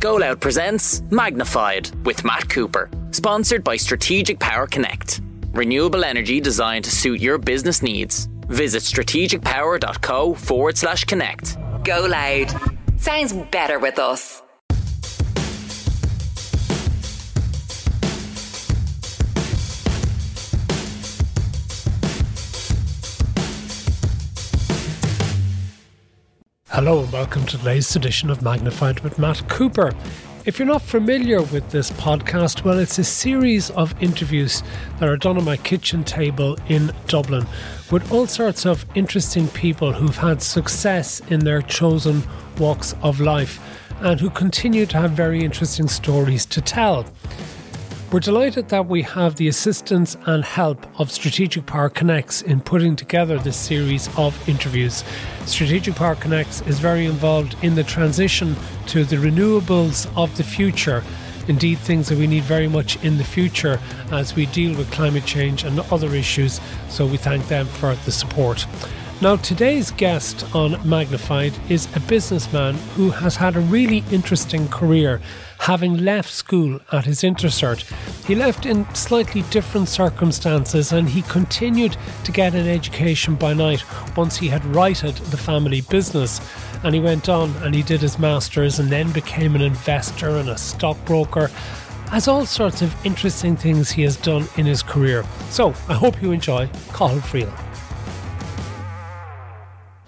Go Loud presents Magnified with Matt Cooper, sponsored by Strategic Power Connect. Renewable energy designed to suit your business needs. Visit strategicpower.co forward slash connect. Go loud. Sounds better with us. Hello and welcome to today's edition of Magnified with Matt Cooper. If you're not familiar with this podcast, well, it's a series of interviews that are done on my kitchen table in Dublin with all sorts of interesting people who've had success in their chosen walks of life and who continue to have very interesting stories to tell. We're delighted that we have the assistance and help of Strategic Power Connects in putting together this series of interviews. Strategic Power Connects is very involved in the transition to the renewables of the future. Indeed, things that we need very much in the future as we deal with climate change and other issues. So we thank them for the support. Now, today's guest on Magnified is a businessman who has had a really interesting career, having left school at his intercert. He left in slightly different circumstances and he continued to get an education by night once he had righted the family business. And he went on and he did his master's and then became an investor and a stockbroker as all sorts of interesting things he has done in his career. So I hope you enjoy Cathal Friel.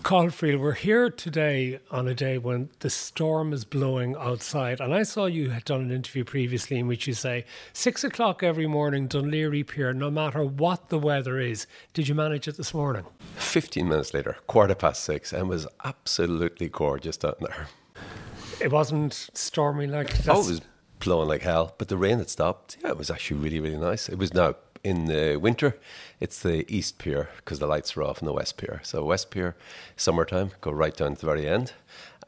Cathal Friel, we're here today on a day when the storm is blowing outside. And I saw you had done an interview previously in which you say six o'clock every morning, Laoghaire Pier, no matter what the weather is. Did you manage it this morning? 15 minutes later, quarter past six, and was absolutely gorgeous down there. It wasn't stormy like that. Oh, it was blowing like hell, but the rain had stopped. Yeah, it was actually really, really nice. It was now in the winter, it's the East Pier because the lights are off in the West Pier. So West Pier, summertime, go right down to the very end.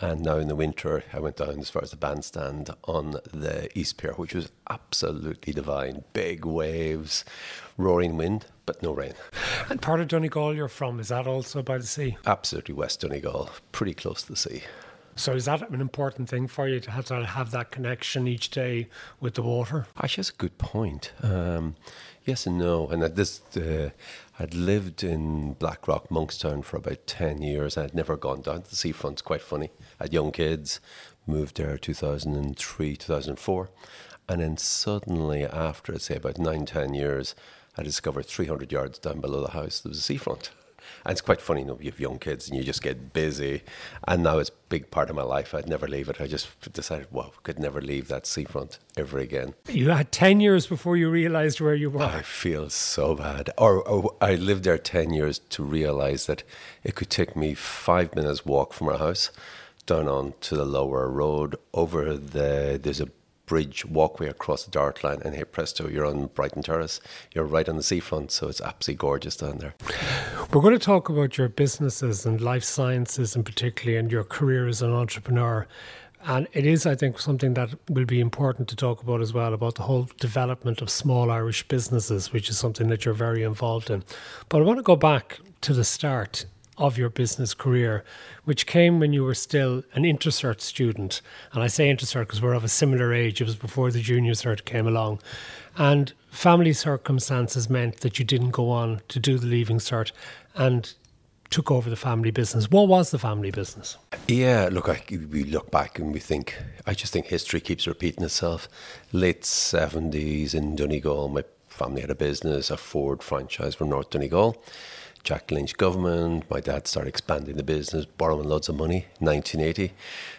And now in the winter, I went down as far as the bandstand on the East Pier, which was absolutely divine. Big waves, roaring wind, but no rain. And part of Donegal you're from, is that also by the sea? Absolutely West Donegal, pretty close to the sea. So is that an important thing for you to have to have that connection each day with the water? Actually, that's a good point. Um, yes and no. And that this, uh, I'd lived in Blackrock, Monkstown for about 10 years. I'd never gone down to the seafront. It's quite funny. I had young kids, moved there 2003, 2004. And then suddenly, after, say about nine, 10 years, I discovered 300 yards down below the house, there was a seafront. And it's quite funny, you know, you have young kids and you just get busy. And now it's a big part of my life. I'd never leave it. I just decided, wow, could never leave that seafront ever again. You had 10 years before you realized where you were. I feel so bad. Or, or I lived there 10 years to realize that it could take me five minutes walk from our house down on to the lower road over the, there's a bridge walkway across the Dart line, and hey presto, you're on Brighton Terrace. You're right on the seafront, so it's absolutely gorgeous down there. We're going to talk about your businesses and life sciences, in particularly, and your career as an entrepreneur. And it is, I think, something that will be important to talk about as well about the whole development of small Irish businesses, which is something that you're very involved in. But I want to go back to the start of your business career, which came when you were still an intercert student. And I say intercert because we're of a similar age. It was before the junior cert came along. And family circumstances meant that you didn't go on to do the leaving cert and took over the family business. What was the family business? Yeah, look, I, we look back and we think, I just think history keeps repeating itself. Late 70s in Donegal, my family had a business, a Ford franchise from North Donegal. Jack Lynch government. My dad started expanding the business, borrowing loads of money. 1980,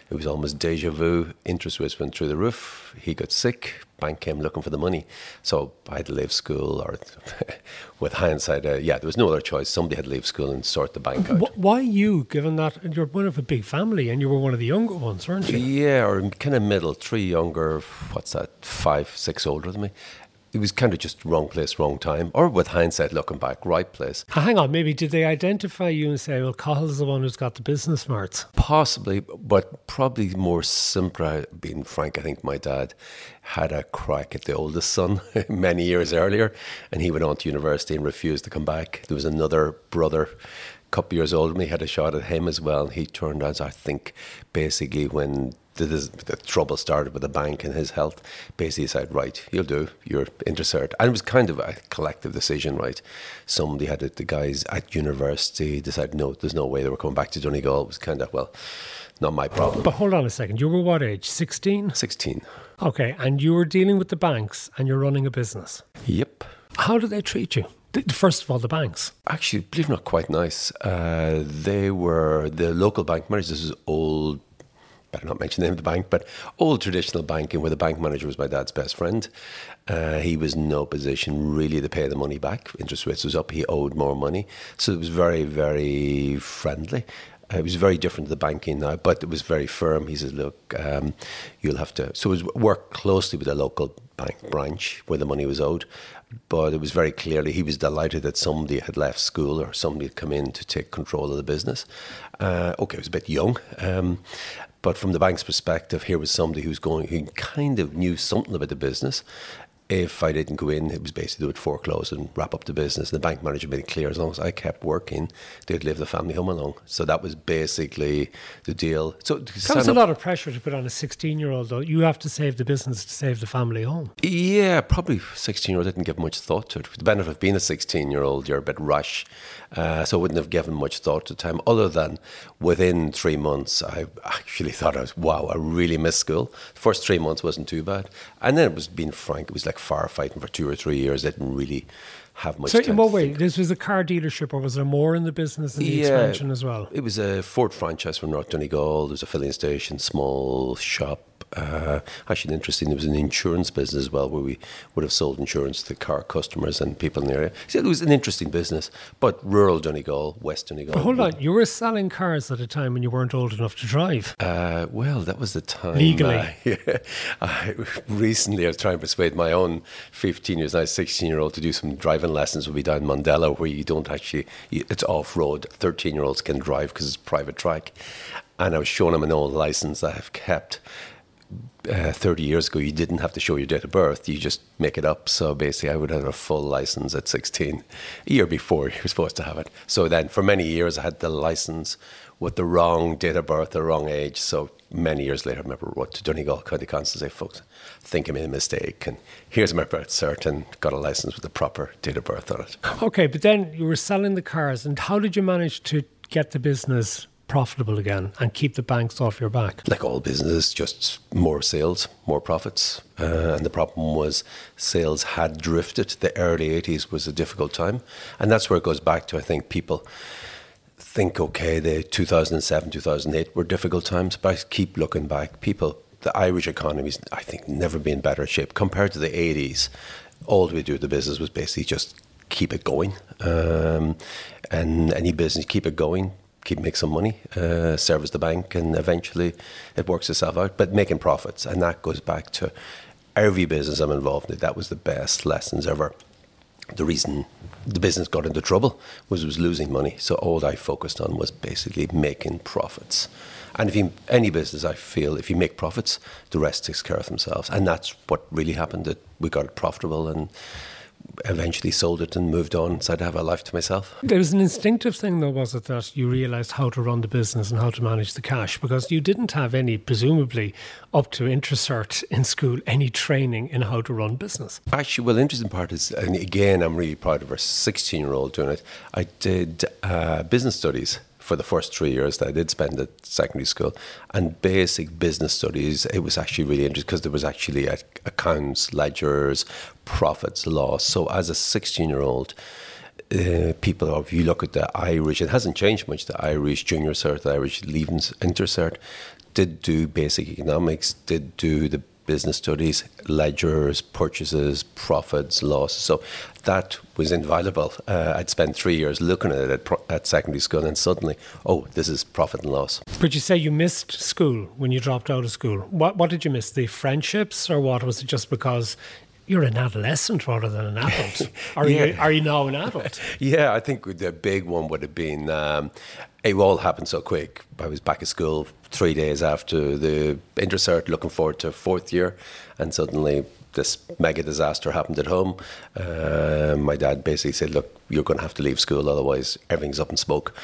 it was almost deja vu. Interest rates went through the roof. He got sick. Bank came looking for the money. So I had to leave school, or with hindsight, uh, yeah, there was no other choice. Somebody had to leave school and sort the bank out. Why you, given that you're one of a big family and you were one of the younger ones, weren't you? Yeah, or kind of middle, three younger, what's that, five, six older than me it was kind of just wrong place, wrong time, or with hindsight looking back, right place. Hang on, maybe did they identify you and say, well, Cathal's the one who's got the business smarts? Possibly, but probably more simpler, being frank. I think my dad had a crack at the oldest son many years earlier, and he went on to university and refused to come back. There was another brother a couple years older than me, had a shot at him as well, and he turned out, I think, basically when the, the, trouble started with the bank and his health. Basically, he said, "Right, you'll do. You're Intercert," and it was kind of a collective decision, right? Somebody had it. The guys at university decided, no, there's no way they were coming back to Donegal. It was kind of well, not my problem. But hold on a second. You were what age? Sixteen. Sixteen. Okay, and you were dealing with the banks, and you're running a business. Yep. How did they treat you? First of all, the banks. Actually, believe it or not, quite nice. Uh, they were the local bank managers. This is old better not mention the name of the bank, but old traditional banking where the bank manager was my dad's best friend. Uh, he was in no position really to pay the money back. Interest rates was up. He owed more money. So it was very, very friendly. It was very different to the banking now, but it was very firm. He said, "Look, um, you'll have to." So it was work closely with the local bank branch where the money was owed, but it was very clearly he was delighted that somebody had left school or somebody had come in to take control of the business. Uh, okay, it was a bit young, um, but from the bank's perspective, here was somebody who's going, who kind of knew something about the business. If I didn't go in, it was basically they would foreclose and wrap up the business. And the bank manager made it clear as long as I kept working, they'd leave the family home alone. So that was basically the deal. So comes a lot of pressure to put on a 16 year old, though. You have to save the business to save the family home. Yeah, probably 16 year old didn't give much thought to it. The benefit of being a 16 year old, you're a bit rush uh, so I wouldn't have given much thought to time, other than within three months, I actually thought I was, wow, I really missed school. The first three months wasn't too bad. And then it was, being frank, it was like firefighting for two or three years. I didn't really have much so in what way? This was a car dealership, or was there more in the business and the yeah, expansion as well? It was a Ford franchise from North Donegal. There was a filling station, small shop, uh, actually interesting. There was an insurance business as well, where we would have sold insurance to car customers and people in the area. So it was an interesting business, but rural Donegal, West Donegal. But hold on, you were selling cars at a time when you weren't old enough to drive. Uh, well, that was the time legally. Yeah, I, recently, I was trying to persuade my own 15 years now, 16 year old to do some driving lessons. We'll be down in Mondello, where you don't actually, it's off road. 13 year olds can drive because it's private track. And I was showing him an old license I have kept uh, 30 years ago, you didn't have to show your date of birth. You just make it up. So basically, I would have a full license at 16. A year before, you were supposed to have it. So then, for many years, I had the license with the wrong date of birth, the wrong age. So many years later, I remember wrote to Donegal County Council and say, folks, I think I made a mistake. And here's my birth cert and got a license with the proper date of birth on it. Okay, but then you were selling the cars. And how did you manage to get the business profitable again and keep the banks off your back? Like all businesses, just more sales, more profits. Uh, and the problem was sales had drifted. The early 80s was a difficult time. And that's where it goes back to, I think, people think, okay, the 2007, 2008 were difficult times, but I keep looking back. People, the Irish economy's, I think, never been better shape compared to the 80s. All we do with the business was basically just keep it going. Um, and any business, keep it going, keep make some money, uh, service the bank, and eventually it works itself out. But making profits, and that goes back to every business I'm involved in. That was the best lessons ever. The reason the business got into trouble was it was losing money. So all I focused on was basically making profits. And if you, any business, I feel, if you make profits, the rest takes care of themselves. And that's what really happened. That we got it profitable and eventually sold it and moved on. So I'd have a life to myself. There was an instinctive thing, though, was it, that you realised how to run the business and how to manage the cash because you didn't have any, presumably, up to Intercert in school, any training in how to run business. Actually, well, the interesting part is, and again, I'm really proud of our 16 year old doing it. I did uh, business studies for the first three years that I did spend at secondary school. And basic business studies, it was actually really interesting because there was actually accounts, ledgers, profits, loss. So as a 16 year old, uh, people, if you look at the Irish, it hasn't changed much. The Irish junior cert, the Irish leaving intercert, did do basic economics, did do the business studies, ledgers, purchases, profits, losses. So that was invaluable. Uh, I'd spent three years looking at it at, pro- at, secondary school, and suddenly, oh, this is profit and loss. But you say you missed school when you dropped out of school. What what did you miss? The friendships, or what was it? Just because you're an adolescent rather than an adult. Are yeah. you? Are you now an adult? yeah, I think the big one would have been. Um, it all happened so quick. I was back at school three days after the intercert, looking forward to fourth year, and suddenly this mega disaster happened at home. Uh, my dad basically said, "Look, you're going to have to leave school, otherwise everything's up in smoke."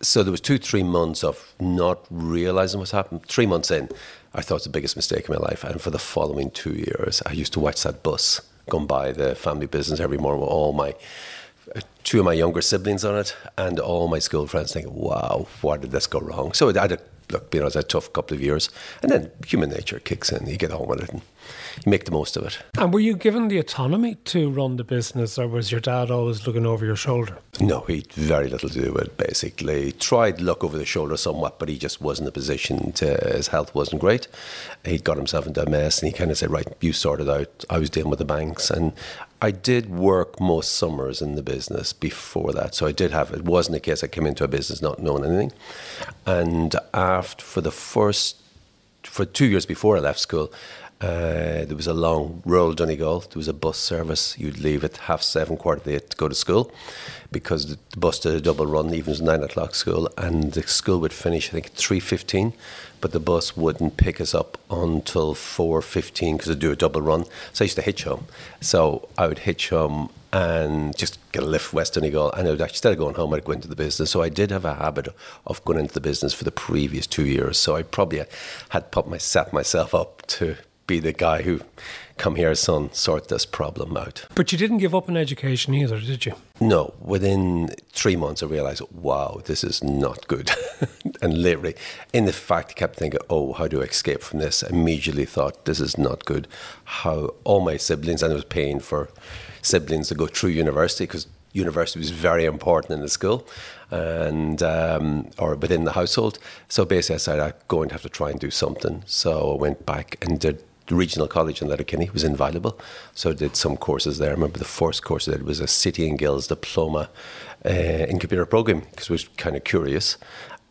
So there was two, three months of not realizing what's happened. Three months in, I thought it the biggest mistake in my life. And for the following two years, I used to watch that bus going by the family business every morning with all my two of my younger siblings on it and all my school friends thinking, wow, why did this go wrong? So I had a, look, you know, it's a tough couple of years. And then human nature kicks in. You get on with it and you make the most of it. And were you given the autonomy to run the business or was your dad always looking over your shoulder? No, he had very little to do with it, basically. Tried to look over the shoulder somewhat, but he just wasn't in a position to, his health wasn't great. He'd got himself into a mess and he kind of said, right, you sort it out. I was dealing with the banks and I did work most summers in the business before that. So I did have, it wasn't a case I came into a business not knowing anything. And after, for the first, for two years before I left school, uh, there was a long rural Donegal. There was a bus service. You'd leave at half seven, quarter to eight to go to school because the bus did a double run, even it was nine o'clock school, and the school would finish, I think, at 3.15, but the bus wouldn't pick us up until 4.15 because it'd do a double run. So I used to hitch home. So I would hitch home and just get a lift west Donegal, and I would actually, instead of going home, I'd go into the business. So I did have a habit of going into the business for the previous two years. So I probably had put my, set myself up to be the guy who come here, son, sort this problem out. But you didn't give up on education either, did you? No. Within three months, I realised, wow, this is not good. and literally, in the fact, I kept thinking, oh, how do I escape from this? Immediately thought, this is not good. How all my siblings, and I was paying for siblings to go through university because university was very important in the school and um, or within the household. So basically, I said I'm going to have to try and do something. So I went back and did regional college in Letterkenny. Was invaluable. So I did some courses there. I remember the first course did was a City and Guilds diploma uh, in computer programming because I was kind of curious.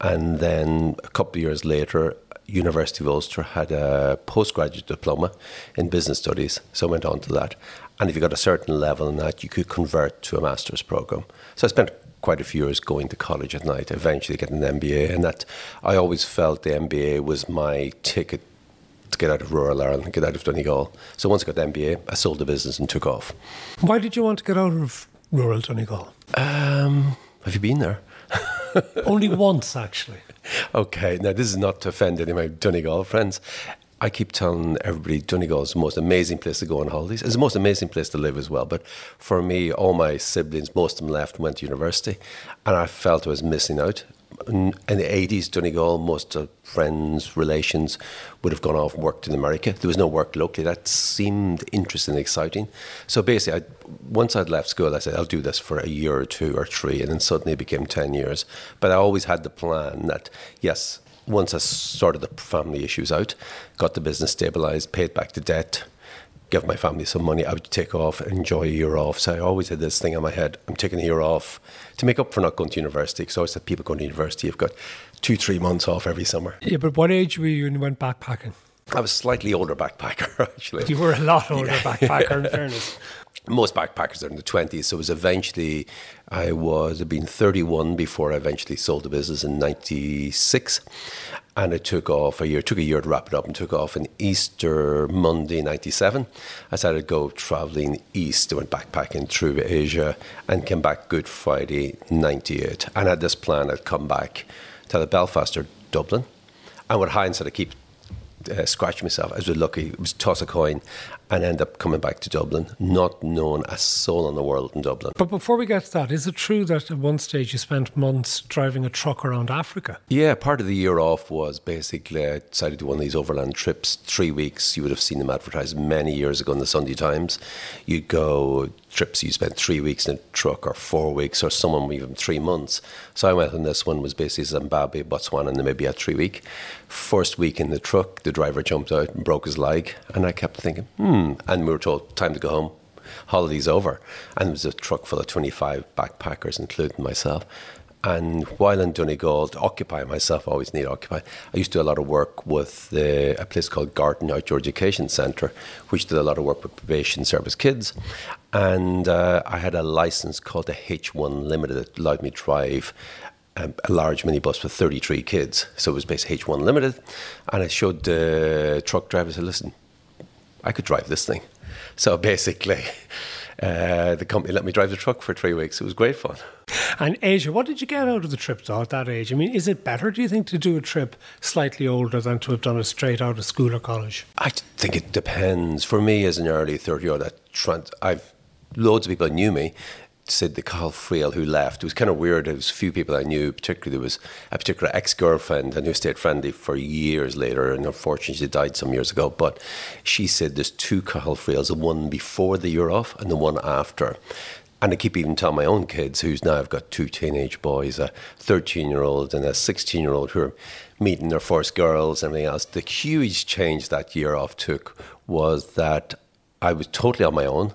And then a couple of years later, University of Ulster had a postgraduate diploma in business studies, so I went on to that. And if you got a certain level in that, you could convert to a master's program. So I spent quite a few years going to college at night, eventually getting an MBA, and that I always felt the MBA was my ticket to get out of rural Ireland and get out of Donegal. So once I got the MBA, I sold the business and took off. Why did you want to get out of rural Donegal? Um, have you been there? Only once, actually. Okay, now this is not to offend any of my Donegal friends. I keep telling everybody Donegal is the most amazing place to go on holidays. It's the most amazing place to live as well. But for me, all my siblings, most of them left went to university, and I felt I was missing out. In, the 80s, Donegal, most of friends, relations would have gone off and worked in America. There was no work locally. That seemed interesting and exciting. So basically, I, once I'd left school, I said, I'll do this for a year or two or three. And then suddenly it became 10 years. But I always had the plan that, yes, once I sorted the family issues out, got the business stabilized, paid back the debt, give my family some money, I would take off enjoy a year off. So I always had this thing in my head I'm taking a year off to make up for not going to university. Because I always said people going to university, you've got two, three months off every summer. Yeah, but what age were you when you went backpacking? I was slightly older backpacker, actually. You were a lot older yeah. backpacker, in fairness. Most backpackers are in the 20s, so it was eventually, I was, I'd been 31 before I eventually sold the business in 96. And it took off a year, took a year to wrap it up and took off in Easter Monday 97. I started to go traveling east. I went backpacking through Asia and came back Good Friday 98. And I had this plan I'd come back to the Belfast or Dublin. And with hindsight, I keep uh, scratch myself. I was lucky. It was toss a coin and end up coming back to Dublin, not knowing a soul in the world in Dublin. But before we get to that, is it true that at one stage you spent months driving a truck around Africa? Yeah, part of the year off was basically I decided to do one of these overland trips, three weeks. You would have seen them advertised many years ago in the Sunday Times. You'd go trips, you spend three weeks in a truck or four weeks or some even three months. So I went on this one was basically Zimbabwe, Botswana and Namibia three week. First week in the truck, the driver jumped out and broke his leg and I kept thinking, hmm, And we were told, time to go home. Holiday's over. And it was a truck full of 25 backpackers, including myself. And while in Donegal, to occupy myself, I always need to occupy. I used to do a lot of work with the, a place called Gartan Outdoor Education Centre, which did a lot of work with probation service kids. And uh, I had a license called the H1 Limited that allowed me to drive um, a large minibus with 33 kids. So it was basically H1 Limited. And I showed the truck driver, I said, listen, I could drive this thing. So basically, uh, the company let me drive the truck for three weeks. It was great fun. And Asia, what did you get out of the trip though at that age? I mean, is it better, do you think, to do a trip slightly older than to have done it straight out of school or college? I think it depends. For me, as an early 30 year old, I've loads of people knew me said the Cathal Friel who left. It was kind of weird. There was a few people I knew, particularly there was a particular ex-girlfriend and who stayed friendly for years later, and unfortunately she died some years ago. But she said there's two Cathal Friels, the one before the year off and the one after. And I keep even telling my own kids, who's now I've got two teenage boys, a 13 year old and a 16 year old, who are meeting their first girls and everything else. The huge change that year off took was that I was totally on my own.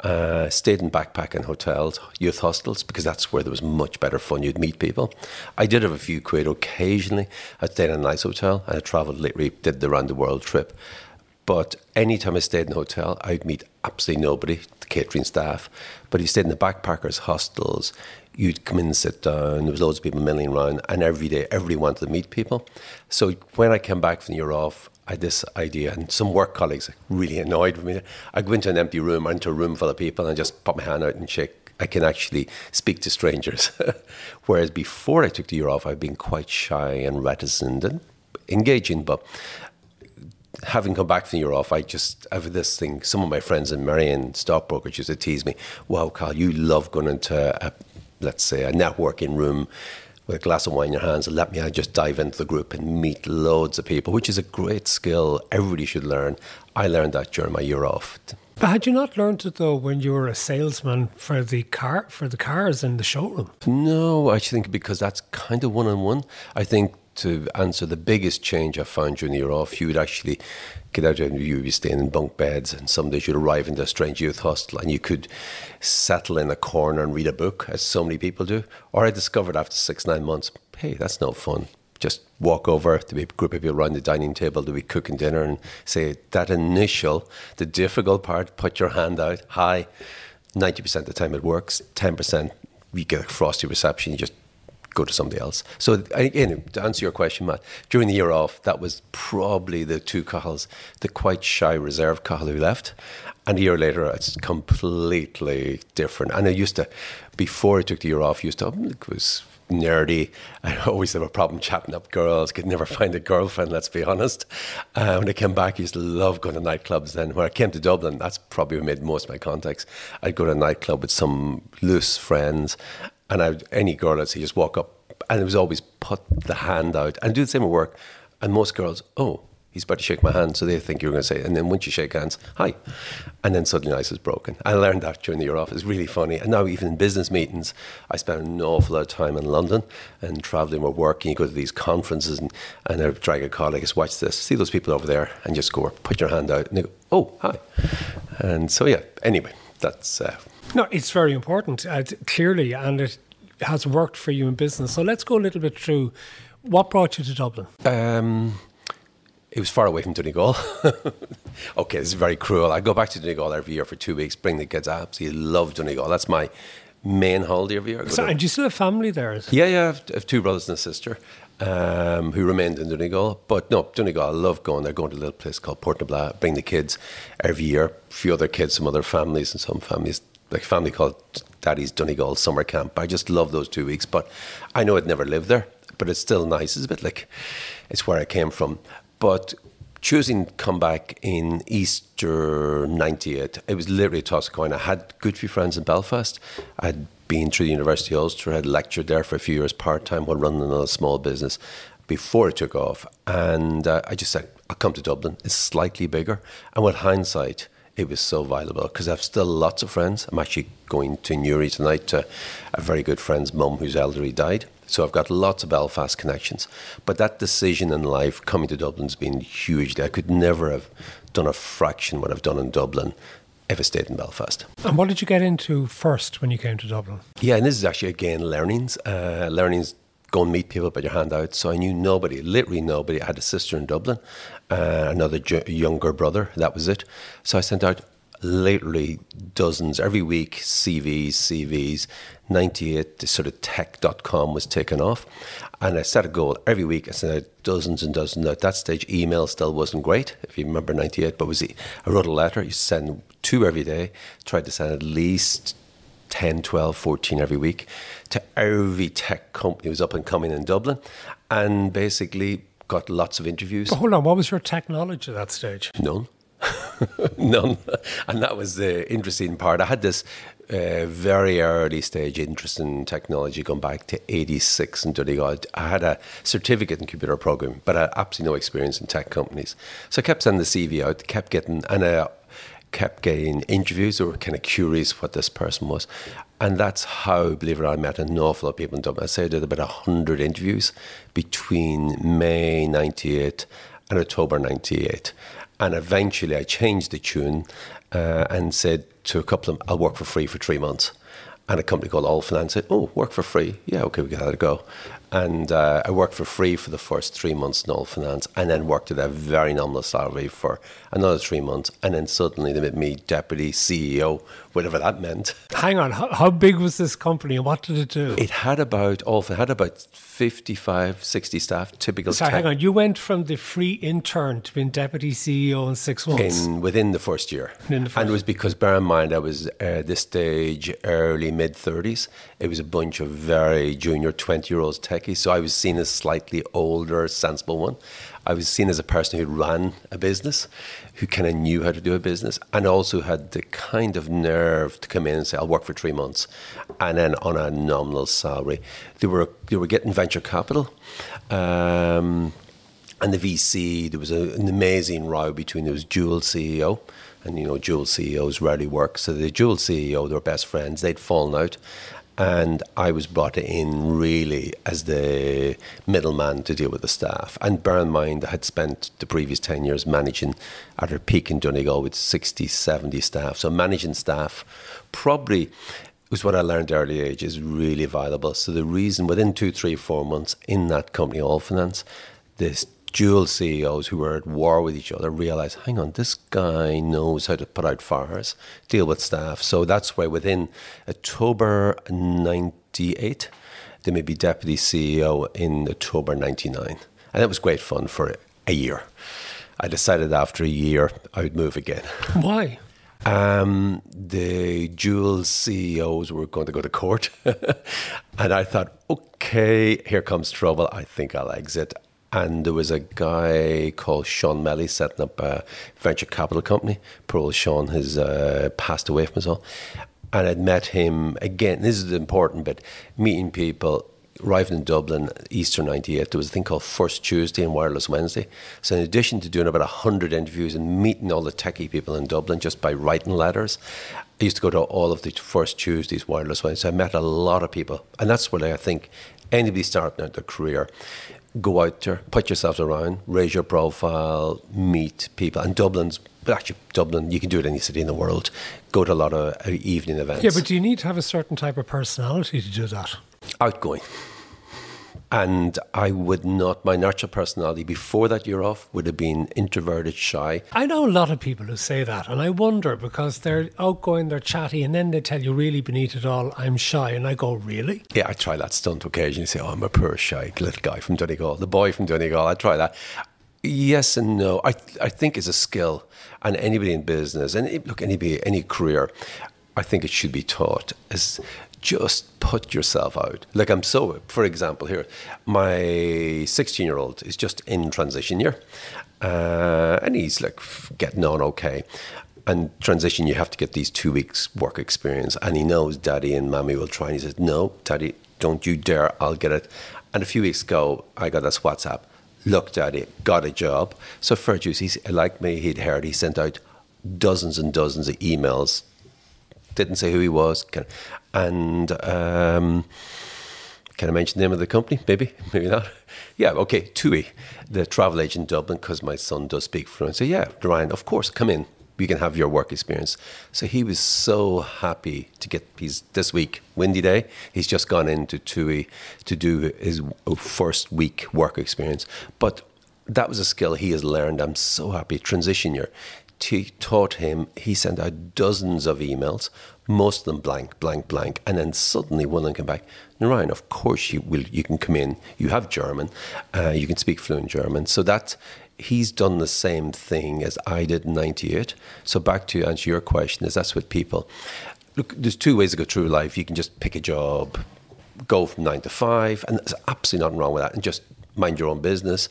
Uh, stayed in backpacking hotels, youth hostels, because that's where there was much better fun. You'd meet people. I did have a few quid occasionally. I stayed in a nice hotel. And I travelled literally, did the round the world trip. But anytime I stayed in a hotel, I'd meet absolutely nobody, the catering staff. But if you stayed in the backpackers' hostels, you'd come in and sit down. There was loads of people milling around, and every day, everybody wanted to meet people. So when I came back from the year off, I had this idea, and some work colleagues really annoyed with me. I'd go into an empty room or into a room full of people and I just pop my hand out and shake. I can actually speak to strangers. Whereas before I took the year off, I'd been quite shy and reticent and engaging. But having come back from the year off, I just have this thing. Some of my friends in Merrion stockbrokers used to tease me, "Wow, Cathal, you love going into a, let's say a networking room." With a glass of wine in your hands and let me I just dive into the group and meet loads of people, which is a great skill everybody should learn. I learned that during my year off. But had you not learned it though when you were a salesman for the car for the cars in the showroom? No, I think because that's kind of one on one. I think to answer the biggest change I found during the year off, you would actually get out and you'd be staying in bunk beds, and some days you'd arrive into a strange youth hostel and you could settle in a corner and read a book, as so many people do. Or I discovered after six, nine months, hey, that's no fun. Just walk over to be a group of people around the dining table to be cooking dinner and say that initial, the difficult part, put your hand out, hi. 90% of the time it works, 10% you get a frosty reception, you just go to somebody else. So again, to answer your question, Matt, during the year off, that was probably the two Cathals, the quite shy, reserved Cathal who left. And a year later, it's completely different. And I used to, before I took the year off, used to, it was nerdy. I always have a problem chatting up girls. Could never find a girlfriend. Let's be honest. Uh, when I came back, I used to love going to nightclubs. Then when I came to Dublin, that's probably where I made most of my contacts. I'd go to a nightclub with some loose friends, and I any girl I'd see just walk up, and it was always put the hand out and do the same at work. And most girls, oh, he's about to shake my hand, so they think you're going to say. And then once you shake hands, hi, and then suddenly ice is broken. I learned that during the year off. It's really funny. And now even in business meetings, I spend an awful lot of time in London and traveling or working. You go to these conferences, and, and I drag a colleague, just watch this, see those people over there, and just go, put your hand out, and they go, oh, hi. And so yeah. Anyway, that's. Uh, no, it's very important, uh, clearly, and it has worked for you in business. So let's go a little bit through what brought you to Dublin. Um, it was far away from Donegal. okay, this is very cruel. I go back to Donegal every year for two weeks, bring the kids. I absolutely love Donegal. That's my main holiday every year. So, and do you still have family there? Yeah, yeah. I have, I have two brothers and a sister um, who remained in Donegal. But no, Donegal, I love going there, going to a little place called Portnablagh, bring the kids every year. A few other kids, some other families, and some families, like a family called Daddy's Donegal Summer Camp. I just love those two weeks. But I know I'd never lived there, but it's still nice. It's a bit like it's where I came from. But choosing to come back in Easter 98, it was literally a toss of coin. I had good few friends in Belfast. I'd been through the University of Ulster, had lectured there for a few years part time while running another small business before it took off. And uh, I just said, I'll come to Dublin. It's slightly bigger. And with hindsight, it was so valuable because I've still lots of friends. I'm actually going to Newry tonight to a very good friend's mum who's elderly died. So I've got lots of Belfast connections. But that decision in life, coming to Dublin's been huge. I could never have done a fraction what I've done in Dublin if I stayed in Belfast. And what did you get into first when you came to Dublin? Yeah, and this is actually again learnings. Uh, learnings go and meet people, put your hand out. So I knew nobody, literally nobody. I had a sister in Dublin, uh, another younger brother. That was it. So I sent out literally dozens every week CVs, CVs. 98, the sort of tech.com was taken off. And I set a goal every week. I sent out dozens and dozens. At that stage, email still wasn't great, if you remember 98, but was I wrote a letter. You send two every day, tried to send at least 10, 12, 14 every week to every tech company was up and coming in Dublin and basically got lots of interviews. But hold on, what was your technology at that stage? None. None. And that was the interesting part. I had this uh, very early stage interest in technology going back to 86 in Donegal. I had a certificate in computer programming, but I had absolutely no experience in tech companies. So I kept sending the CV out, kept getting, and I kept getting interviews or kind of curious what this person was. And that's how, believe it or not, I met an awful lot of people in Dublin. I say I did about 100 interviews between May 98 and October 98. And eventually I changed the tune uh, and said to a couple of them, I'll work for free for three months. And a company called Allfinanz said, Oh, work for free? Yeah, okay, we can have a go. And uh, I worked for free for the first three months in Allfinanz, and then worked at a very nominal salary for another three months. And then suddenly they made me deputy CEO, whatever that meant. Hang on, how, how big was this company and what did it do? It had about, Allfin had about 55, 60 staff, typical Sorry, hang on. You went from the free intern to being deputy CEO in six months. in within the first year. The and it was because, bear in mind, I was uh, this stage early mid thirties. It was a bunch of very junior twenty year olds techies, so I was seen as slightly older, sensible one. I was seen as a person who ran a business, who kind of knew how to do a business, and also had the kind of nerve to come in and say, "I'll work for three months," and then on a nominal salary. They were they were getting venture capital. Um, and the VC, there was a, an amazing row between was dual CEO, and you know dual CEOs rarely work. So the dual CEO, they were best friends. They'd fallen out, and I was brought in really as the middleman to deal with the staff. And bear in mind, I had spent the previous ten years managing at a peak in Donegal with 60, 70 staff. So managing staff, probably was what I learned early age is really valuable. So the reason within two, three, four months in that company, Allfinanz, this dual CEOs who were at war with each other realized, hang on, this guy knows how to put out fires, deal with staff. So that's why within October 98, they made me deputy CEO in October 99. And it was great fun for a year. I decided after a year I would move again. Why? Um, the dual CEOs were going to go to court. and I thought, okay, here comes trouble. I think I'll exit. And there was a guy called Sean Melly setting up a venture capital company. Poor old Sean has uh, passed away from us all. And I'd met him again. This is important bit meeting people arriving in Dublin, Easter 98, there was a thing called First Tuesday and Wireless Wednesday. So, in addition to doing about 100 interviews and meeting all the techie people in Dublin just by writing letters, I used to go to all of the First Tuesdays, Wireless Wednesday. I met a lot of people. And that's where I think anybody starting out their career, go out there, put yourselves around, raise your profile, meet people. And Dublin's, but actually, Dublin, you can do it in any city in the world. Go to a lot of uh, evening events. Yeah, but do you need to have a certain type of personality to do that? outgoing. And I would not, my natural personality before that year off would have been introverted, shy. I know a lot of people who say that, and I wonder because they're outgoing, they're chatty, and then they tell you, really, beneath it all, I'm shy. And I go, really? Yeah, I try that stunt occasionally. Say, oh, I'm a poor, shy little guy from Donegal, the boy from Donegal. I try that. Yes and no. I, I think it's a skill, and anybody in business, and look, anybody, any career, I think it should be taught. Is just put yourself out. Like I'm so, for example, here, my 16 year old is just in transition year, uh, and he's like getting on okay. And transition, you have to get these two weeks work experience, and he knows daddy and mommy will try. And he says, "No, daddy, don't you dare! I'll get it." And a few weeks ago, I got this WhatsApp. Look, daddy, got a job. So juice, he's like me. He'd heard he sent out dozens and dozens of emails didn't say who he was. And um, can I mention the name of the company? Maybe, maybe not. Yeah, okay, TUI, the travel agent in Dublin, because my son does speak fluent. So yeah, Ryan, of course, come in. We can have your work experience. So he was so happy to get his this week, windy day. He's just gone into TUI to do his first week work experience. But that was a skill he has learned. I'm so happy. Transition year t- taught him, he sent out dozens of emails, most of them blank, blank, blank, and then suddenly one of them came back. Narayan, of course you will. You can come in. You have German. Uh, you can speak fluent German. So that he's done the same thing as I did in '98. So back to answer your question, is that's what people look, there's two ways to go through life. You can just pick a job, go from nine to five, and there's absolutely nothing wrong with that, and just mind your own business.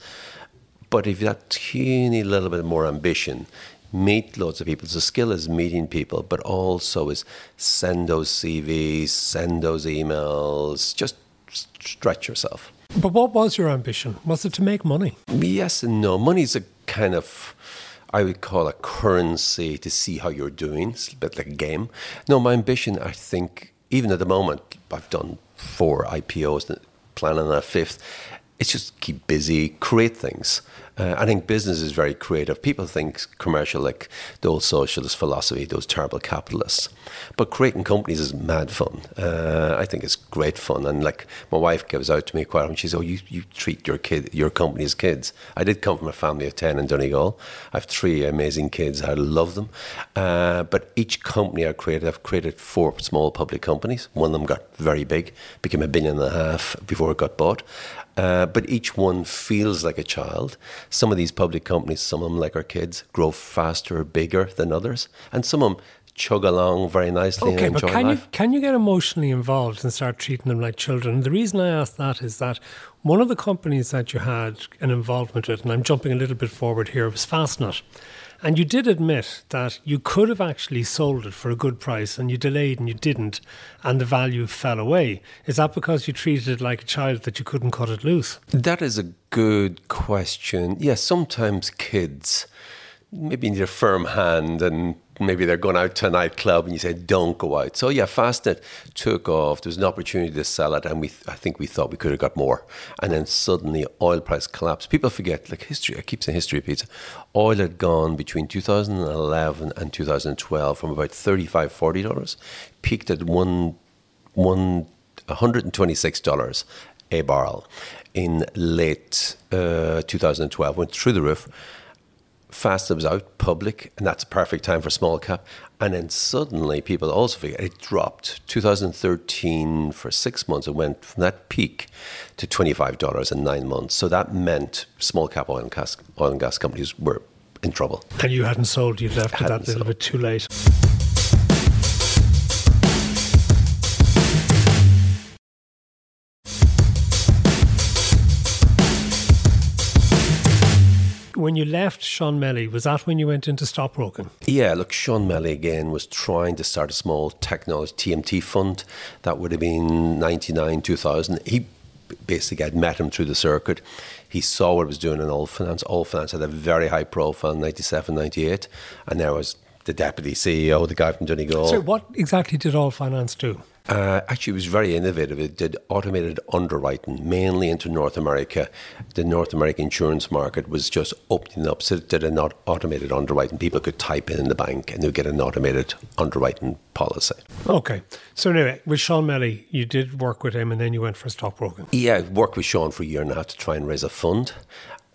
But if you have that teeny little bit more ambition, meet loads of people. The skill is meeting people, but also is send those CVs, send those emails, just stretch yourself. But what was your ambition? Was it to make money? Yes and no. Money's a kind of I would call a currency to see how you're doing. It's a bit like a game. No, my ambition, I think, even at the moment, I've done four IPOs, planning on a fifth. It's just keep busy, create things. Uh, I think business is very creative. People think commercial like the old socialist philosophy, those terrible capitalists. But creating companies is mad fun. Uh, I think it's great fun. And like my wife gives out to me quite often. She says, "Oh, you, you treat your kid, your company as kids." I did come from a family of ten in Donegal. I have three amazing kids. I love them. Uh, but each company I created, I've created four small public companies. One of them got very big, became a billion and a half before it got bought. Uh, but each one feels like a child. Some of these public companies, some of them, like our kids, grow faster, or bigger than others, and some of them chug along very nicely okay, and enjoy but can life. you can you get emotionally involved and start treating them like children? The reason I ask that is that one of the companies that you had an involvement with, and I'm jumping a little bit forward here, was Fastnet. And you did admit that you could have actually sold it for a good price and you delayed and you didn't, and the value fell away. Is that because you treated it like a child that you couldn't cut it loose? That is a good question. Yes, yeah, sometimes kids maybe need a firm hand and maybe they're going out to a nightclub and you say don't go out. So yeah Fastnet took off. There was an opportunity to sell it and we i think we thought we could have got more. And then suddenly oil price collapsed. People forget like history i keep saying history repeats oil had gone between 2011 and 2012 from about 35 40 dollars peaked at one one 126 dollars a barrel in late uh, 2012 went through the roof Fast was out public, and that's a perfect time for small cap. And then suddenly, people also forget it dropped. 2013 for six months, it went from that peak to $25 in nine months. So that meant small cap oil and gas, oil and gas companies were in trouble. And you hadn't sold, you'd left that a little sold. bit too late. When you left Sean Melly, was that when you went into stockbroking? Yeah, look, Sean Melly again was trying to start a small technology TMT fund. That would have been 99, 2000. He basically had met him through the circuit. He saw what it was doing in Allfinanz. All Finance had a very high profile in 97, 98, and there was the deputy CEO, the guy from Donegal. So, what exactly did Allfinanz do? Uh, actually, it was very innovative. It did automated underwriting, mainly into North America. The North American insurance market was just opening up, so it did an automated underwriting. People could type in in the bank and they'd get an automated underwriting policy. Okay. So anyway, with Sean Melly, you did work with him and then you went for stockbroking. Yeah, I worked with Sean for a year and a half to try and raise a fund.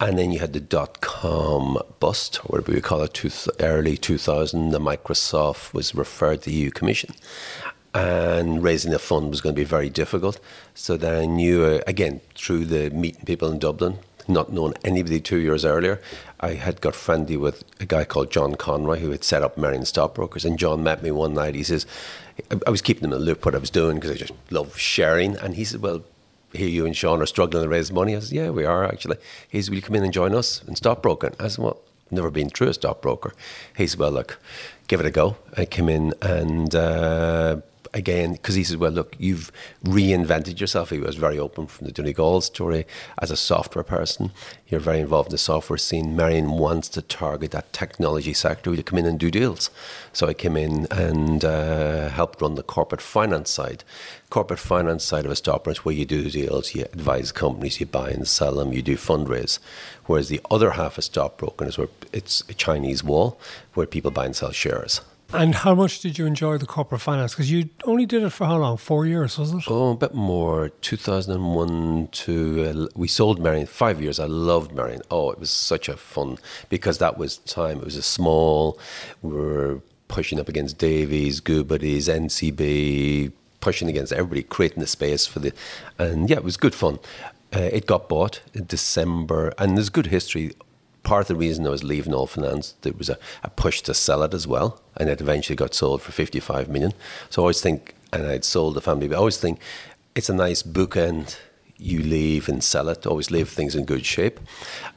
And then you had the dot com bust, or whatever we call it, early 2000. The Microsoft was referred to the EU Commission and raising a fund was going to be very difficult. So then I knew, uh, again, through the meeting people in Dublin, not knowing anybody two years earlier, I had got friendly with a guy called John Conroy who had set up Merrion Stockbrokers. And John met me one night. He says, I was keeping him in the loop what I was doing because I just love sharing. And he said, Well, here you and Sean are struggling to raise money. I said, Yeah, we are actually. He said, Will you come in and join us in stockbroking? I said, Well, never been through a stockbroker. He said, Well, look, give it a go. I came in and uh, again, because he says, well, look, you've reinvented yourself. He was very open from the Donegal story as a software person. You're very involved in the software scene. Merrion wants to target that technology sector to come in and do deals. So I came in and uh, helped run the corporate finance side. Corporate finance side of a stockbroker where you do deals, you advise companies, you buy and sell them, you do fundraise. Whereas the other half of stockbroking is where it's a Chinese wall where people buy and sell shares. And how much did you enjoy the corporate finance? Because you only did it for how long? Four years, was it? Oh, a bit more. 2001 to, uh, we sold Merrion, five years. I loved Merrion. Oh, it was such a fun, because that was time. It was a small, we were pushing up against Davys, Goodbody's, NCB, pushing against everybody, creating the space for the, and yeah, it was good fun. Uh, it got bought in December, and there's good history part of the reason I was leaving Allfinanz, there was a, a push to sell it as well, and it eventually got sold for 55 million. So I always think, and I'd sold the family, but I always think it's a nice bookend you leave and sell it. Always leave things in good shape.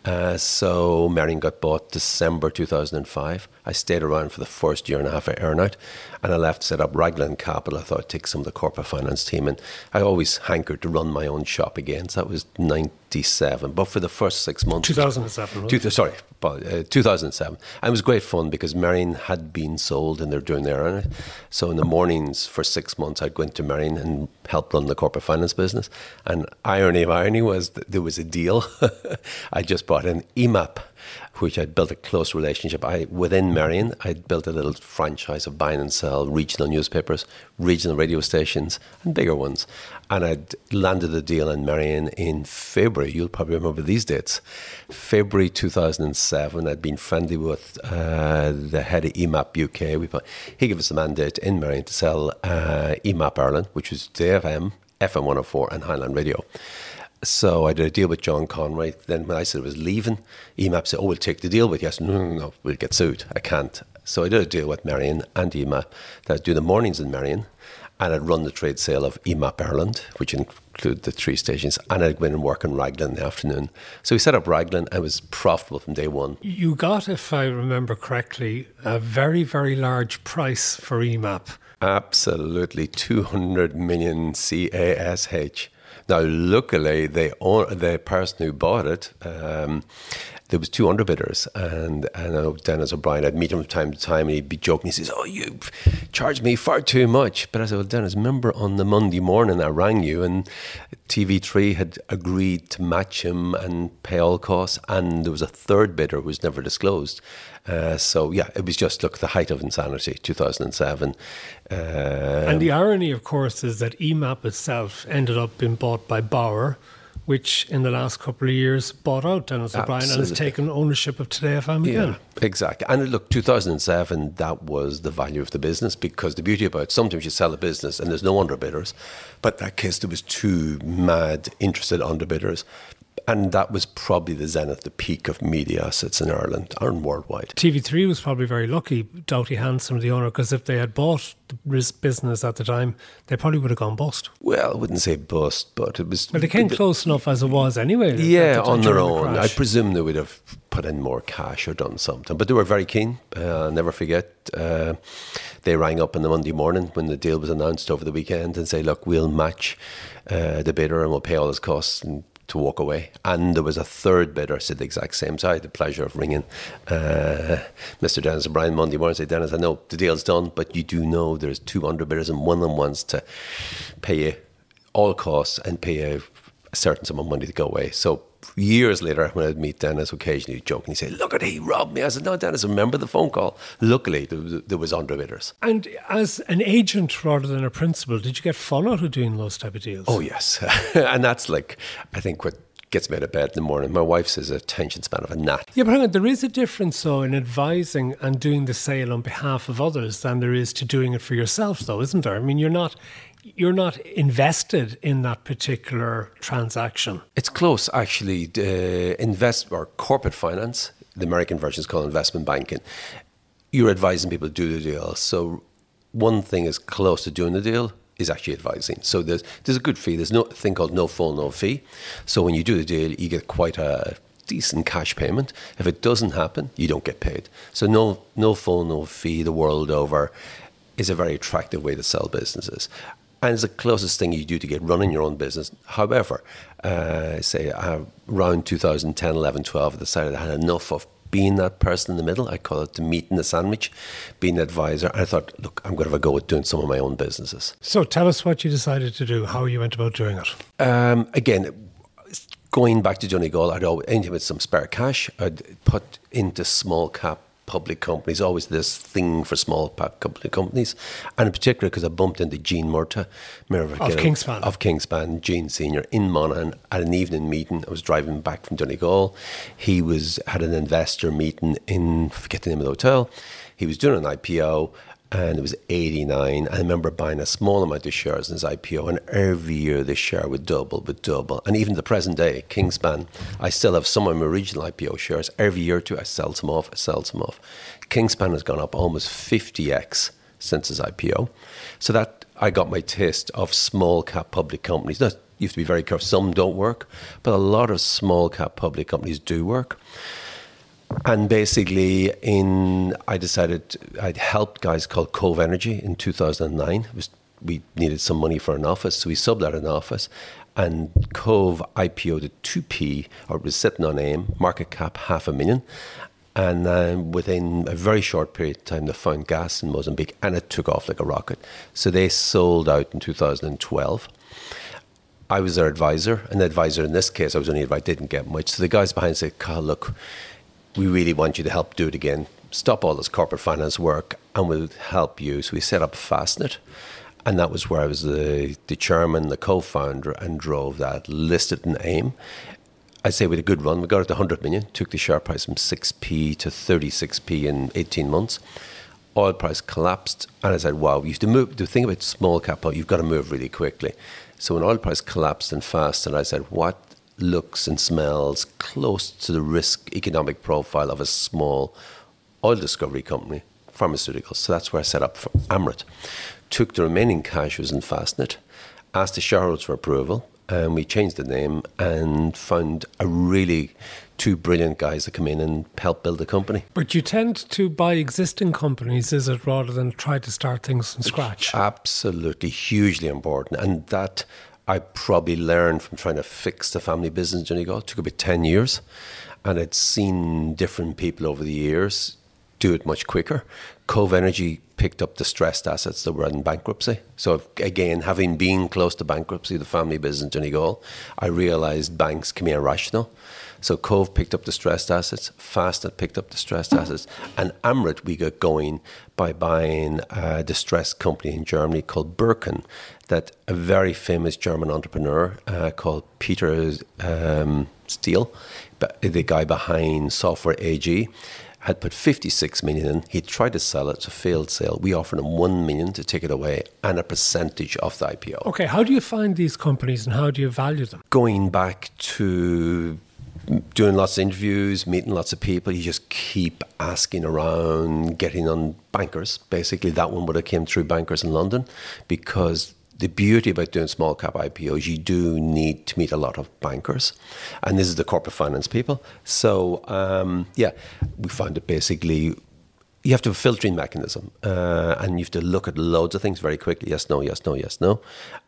Uh, so Merrion got bought December 2005. I stayed around for the first year and a half at Earnout, and I left to set up Raglan Capital. I thought I'd take some of the corporate finance team, and I always hankered to run my own shop again. So that was 97. But for the first six months, 2007. Two, sorry, uh, 2007. And it was great fun because Merrion had been sold and they're doing their own. So in the mornings for six months, I'd go into Merrion and help run the corporate finance business. And irony of irony was that there was a deal. I just bought an EMAP which I'd built a close relationship. I within Merrion, I'd built a little franchise of buying and sell regional newspapers, regional radio stations, and bigger ones. And I'd landed a deal in Merrion in February. You'll probably remember these dates. February 2007. I'd been friendly with uh, the head of EMAP UK. We he gave us the mandate in Merrion to sell uh, EMAP Ireland, which was DFM, FM 104, and Highland Radio. So I did a deal with John Conway. Then when I said I was leaving, EMAP said, "Oh, we'll take the deal with you." I said, "No, no, no, we'll get sued. I can't." So I did a deal with Merrion and EMAP that I'd do the mornings in Merrion, and I'd run the trade sale of EMAP Ireland, which included the three stations, and I'd go in and work in Raglan in the afternoon. So we set up Raglan, and it was profitable from day one. You got, if I remember correctly, a very, very large price for EMAP. Absolutely, 200 million CASH. Now, luckily, they the person who bought it, um, there was two underbidders, and, and I know Dennis O'Brien. I'd meet him from time to time, and he'd be joking. He says, "Oh, you charged me far too much." But I said, "Well, Dennis, remember on the Monday morning I rang you, and TV3 had agreed to match him and pay all costs, and there was a third bidder who was never disclosed." Uh, so yeah, it was just look the height of insanity, 2007. Uh, and the irony, of course, is that EMAP itself ended up being bought by Bauer, which in the last couple of years bought out Dennis O'Brien and has taken ownership of Today FM yeah, again. Exactly. And look, 2007, that was the value of the business because the beauty about it, sometimes you sell a business and there's no underbidders. But that case, there was two mad, interested underbidders and that was probably the zenith, the peak of media assets in Ireland and worldwide. TV3 was probably very lucky, Doughty Hanson, the owner, because if they had bought the business at the time, they probably would have gone bust. Well, I wouldn't say bust, but it was. But they came close enough as it was anyway. Yeah, the, on their own. The I presume they would have put in more cash or done something, but they were very keen. Uh, I'll never forget. Uh, they rang up on the Monday morning when the deal was announced over the weekend and say, "Look, we'll match uh, the bidder and we'll pay all his costs." And to walk away. And there was a third bidder said the exact same. So I had the pleasure of ringing uh, Mr. Dennis O'Brien Monday morning and say, Dennis, I know the deal's done, but you do know there's two underbidders and one of them wants to pay you all costs and pay you a certain sum of money to go away. So years later, when I'd meet Dennis, occasionally he'd joke and he'd say, Look at he robbed me. I said, No, Dennis, remember the phone call. Luckily, there was, there was underbidders. And as an agent rather than a principal, did you get fun out of doing those type of deals? Oh, yes. and that's like, I think what gets me out of bed in the morning. My wife says attention span of a gnat. Yeah, but hang on, there is a difference though in advising and doing the sale on behalf of others than there is to doing it for yourself, though, isn't there? I mean, you're not you're not invested in that particular transaction. It's close, actually. Uh, invest or corporate finance, the American version is called investment banking. You're advising people to do the deal. So one thing is close to doing the deal is actually advising. So there's there's a good fee. There's no thing called no phone, no fee. So when you do the deal, you get quite a decent cash payment. If it doesn't happen, you don't get paid. So no no no fee the world over is a very attractive way to sell businesses and it's the closest thing you do to get running your own business. However, uh, say uh, around 2010, 11, 12, I decided I had enough of being that person in the middle. I call it the meat in the sandwich, being an advisor. I thought, look, I'm going to have a go at doing some of my own businesses. So tell us what you decided to do, how you went about doing it. Um, again, going back to Johnny Donegal, I'd always, anything with some spare cash, I'd put into small cap public companies, always this thing for small public companies, and in particular because I bumped into Gene Murtagh, of Kingspan, of Kingspan, Gene Senior in Monaghan at an evening meeting. I was driving back from Donegal. He was had an investor meeting in I forget the name of the hotel. He was doing an IPO. And it was 89. I remember buying a small amount of shares in his IPO, and every year this share would double, would double. And even the present day, Kingspan, I still have some of my original IPO shares. Every year or two, I sell some off, I sell some off. Kingspan has gone up almost 50x since his IPO. So that I got my taste of small cap public companies. Now, you have to be very careful. Some don't work, but a lot of small cap public companies do work. And basically, in I decided I'd helped guys called Cove Energy in 2009. Was, we needed some money for an office, so we subbed out an office. And Cove IPO'd at 2p, or it was sitting on AIM, market cap half a million. And then within a very short period of time, they found gas in Mozambique and it took off like a rocket. So they sold out in 2012. I was their advisor, and the advisor in this case, I was only if I didn't get much. So the guys behind said, look, we really want you to help do it again. Stop all this corporate finance work and we'll help you. So we set up Fastnet. And that was where I was the, the chairman, the co founder, and drove that, listed in AIM. I'd say we had a good run. We got it to 100 million, took the share price from 6p to 36p in 18 months. Oil price collapsed, and I said, wow, you have to move. The thing about small cap, you've got to move really quickly. So when oil price collapsed and fast, and I said, what looks and smells close to the risk economic profile of a small oil discovery company, pharmaceuticals. So that's where I set up for Amryt. Took the remaining cash was in Fastnet, asked the shareholders for approval, and we changed the name and found a really two brilliant guys to come in and help build the company. But you tend to buy existing companies, is it, rather than try to start things from scratch? Absolutely, hugely important. And that I probably learned from trying to fix the family business in Donegal. It took about 10 years. And I'd seen different people over the years do it much quicker. Cove Energy picked up distressed assets that were in bankruptcy. So again, having been close to bankruptcy, the family business in Donegal, I realised banks can be irrational. So Cove picked up distressed assets, Fastnet picked up distressed assets, and Amryt we got going by buying a distressed company in Germany called Birken, that a very famous German entrepreneur uh, called Peter um, Steele, the guy behind Software AG, had put 56 million in. He tried to sell it. It's a failed sale. We offered him 1 million to take it away and a percentage of the IPO. Okay, how do you find these companies and how do you value them? Going back to doing lots of interviews, meeting lots of people. You just keep asking around, getting on bankers. Basically, that one would have came through bankers in London because the beauty about doing small cap IPOs, you do need to meet a lot of bankers, and this is the corporate finance people. So um, yeah, we found it basically. You have to have a filtering mechanism, uh, and you have to look at loads of things very quickly. Yes, no, yes, no, yes, no.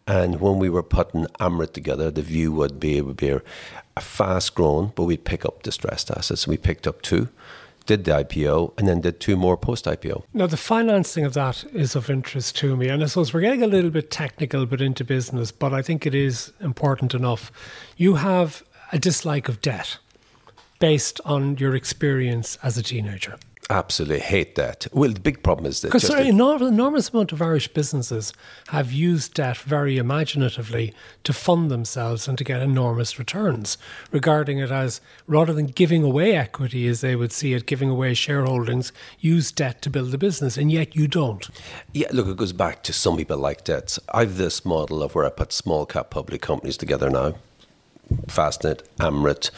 And when we were putting Amryt together, the view would be it would be a fast grown but we'd pick up distressed assets. We picked up two did the IPO, and then did two more post IPO. Now, the financing of that is of interest to me. And I suppose we're getting a little bit technical, but into business, but I think it is important enough. You have a dislike of debt based on your experience as a teenager absolutely hate that. Well, the big problem is that because an enormous amount of Irish businesses have used debt very imaginatively to fund themselves and to get enormous returns, regarding it as rather than giving away equity as they would see it, giving away shareholdings, use debt to build the business, and yet you don't. Yeah, look, it goes back to some people like debts. I've this model of where I put small cap public companies together now. Fastnet, Amryt,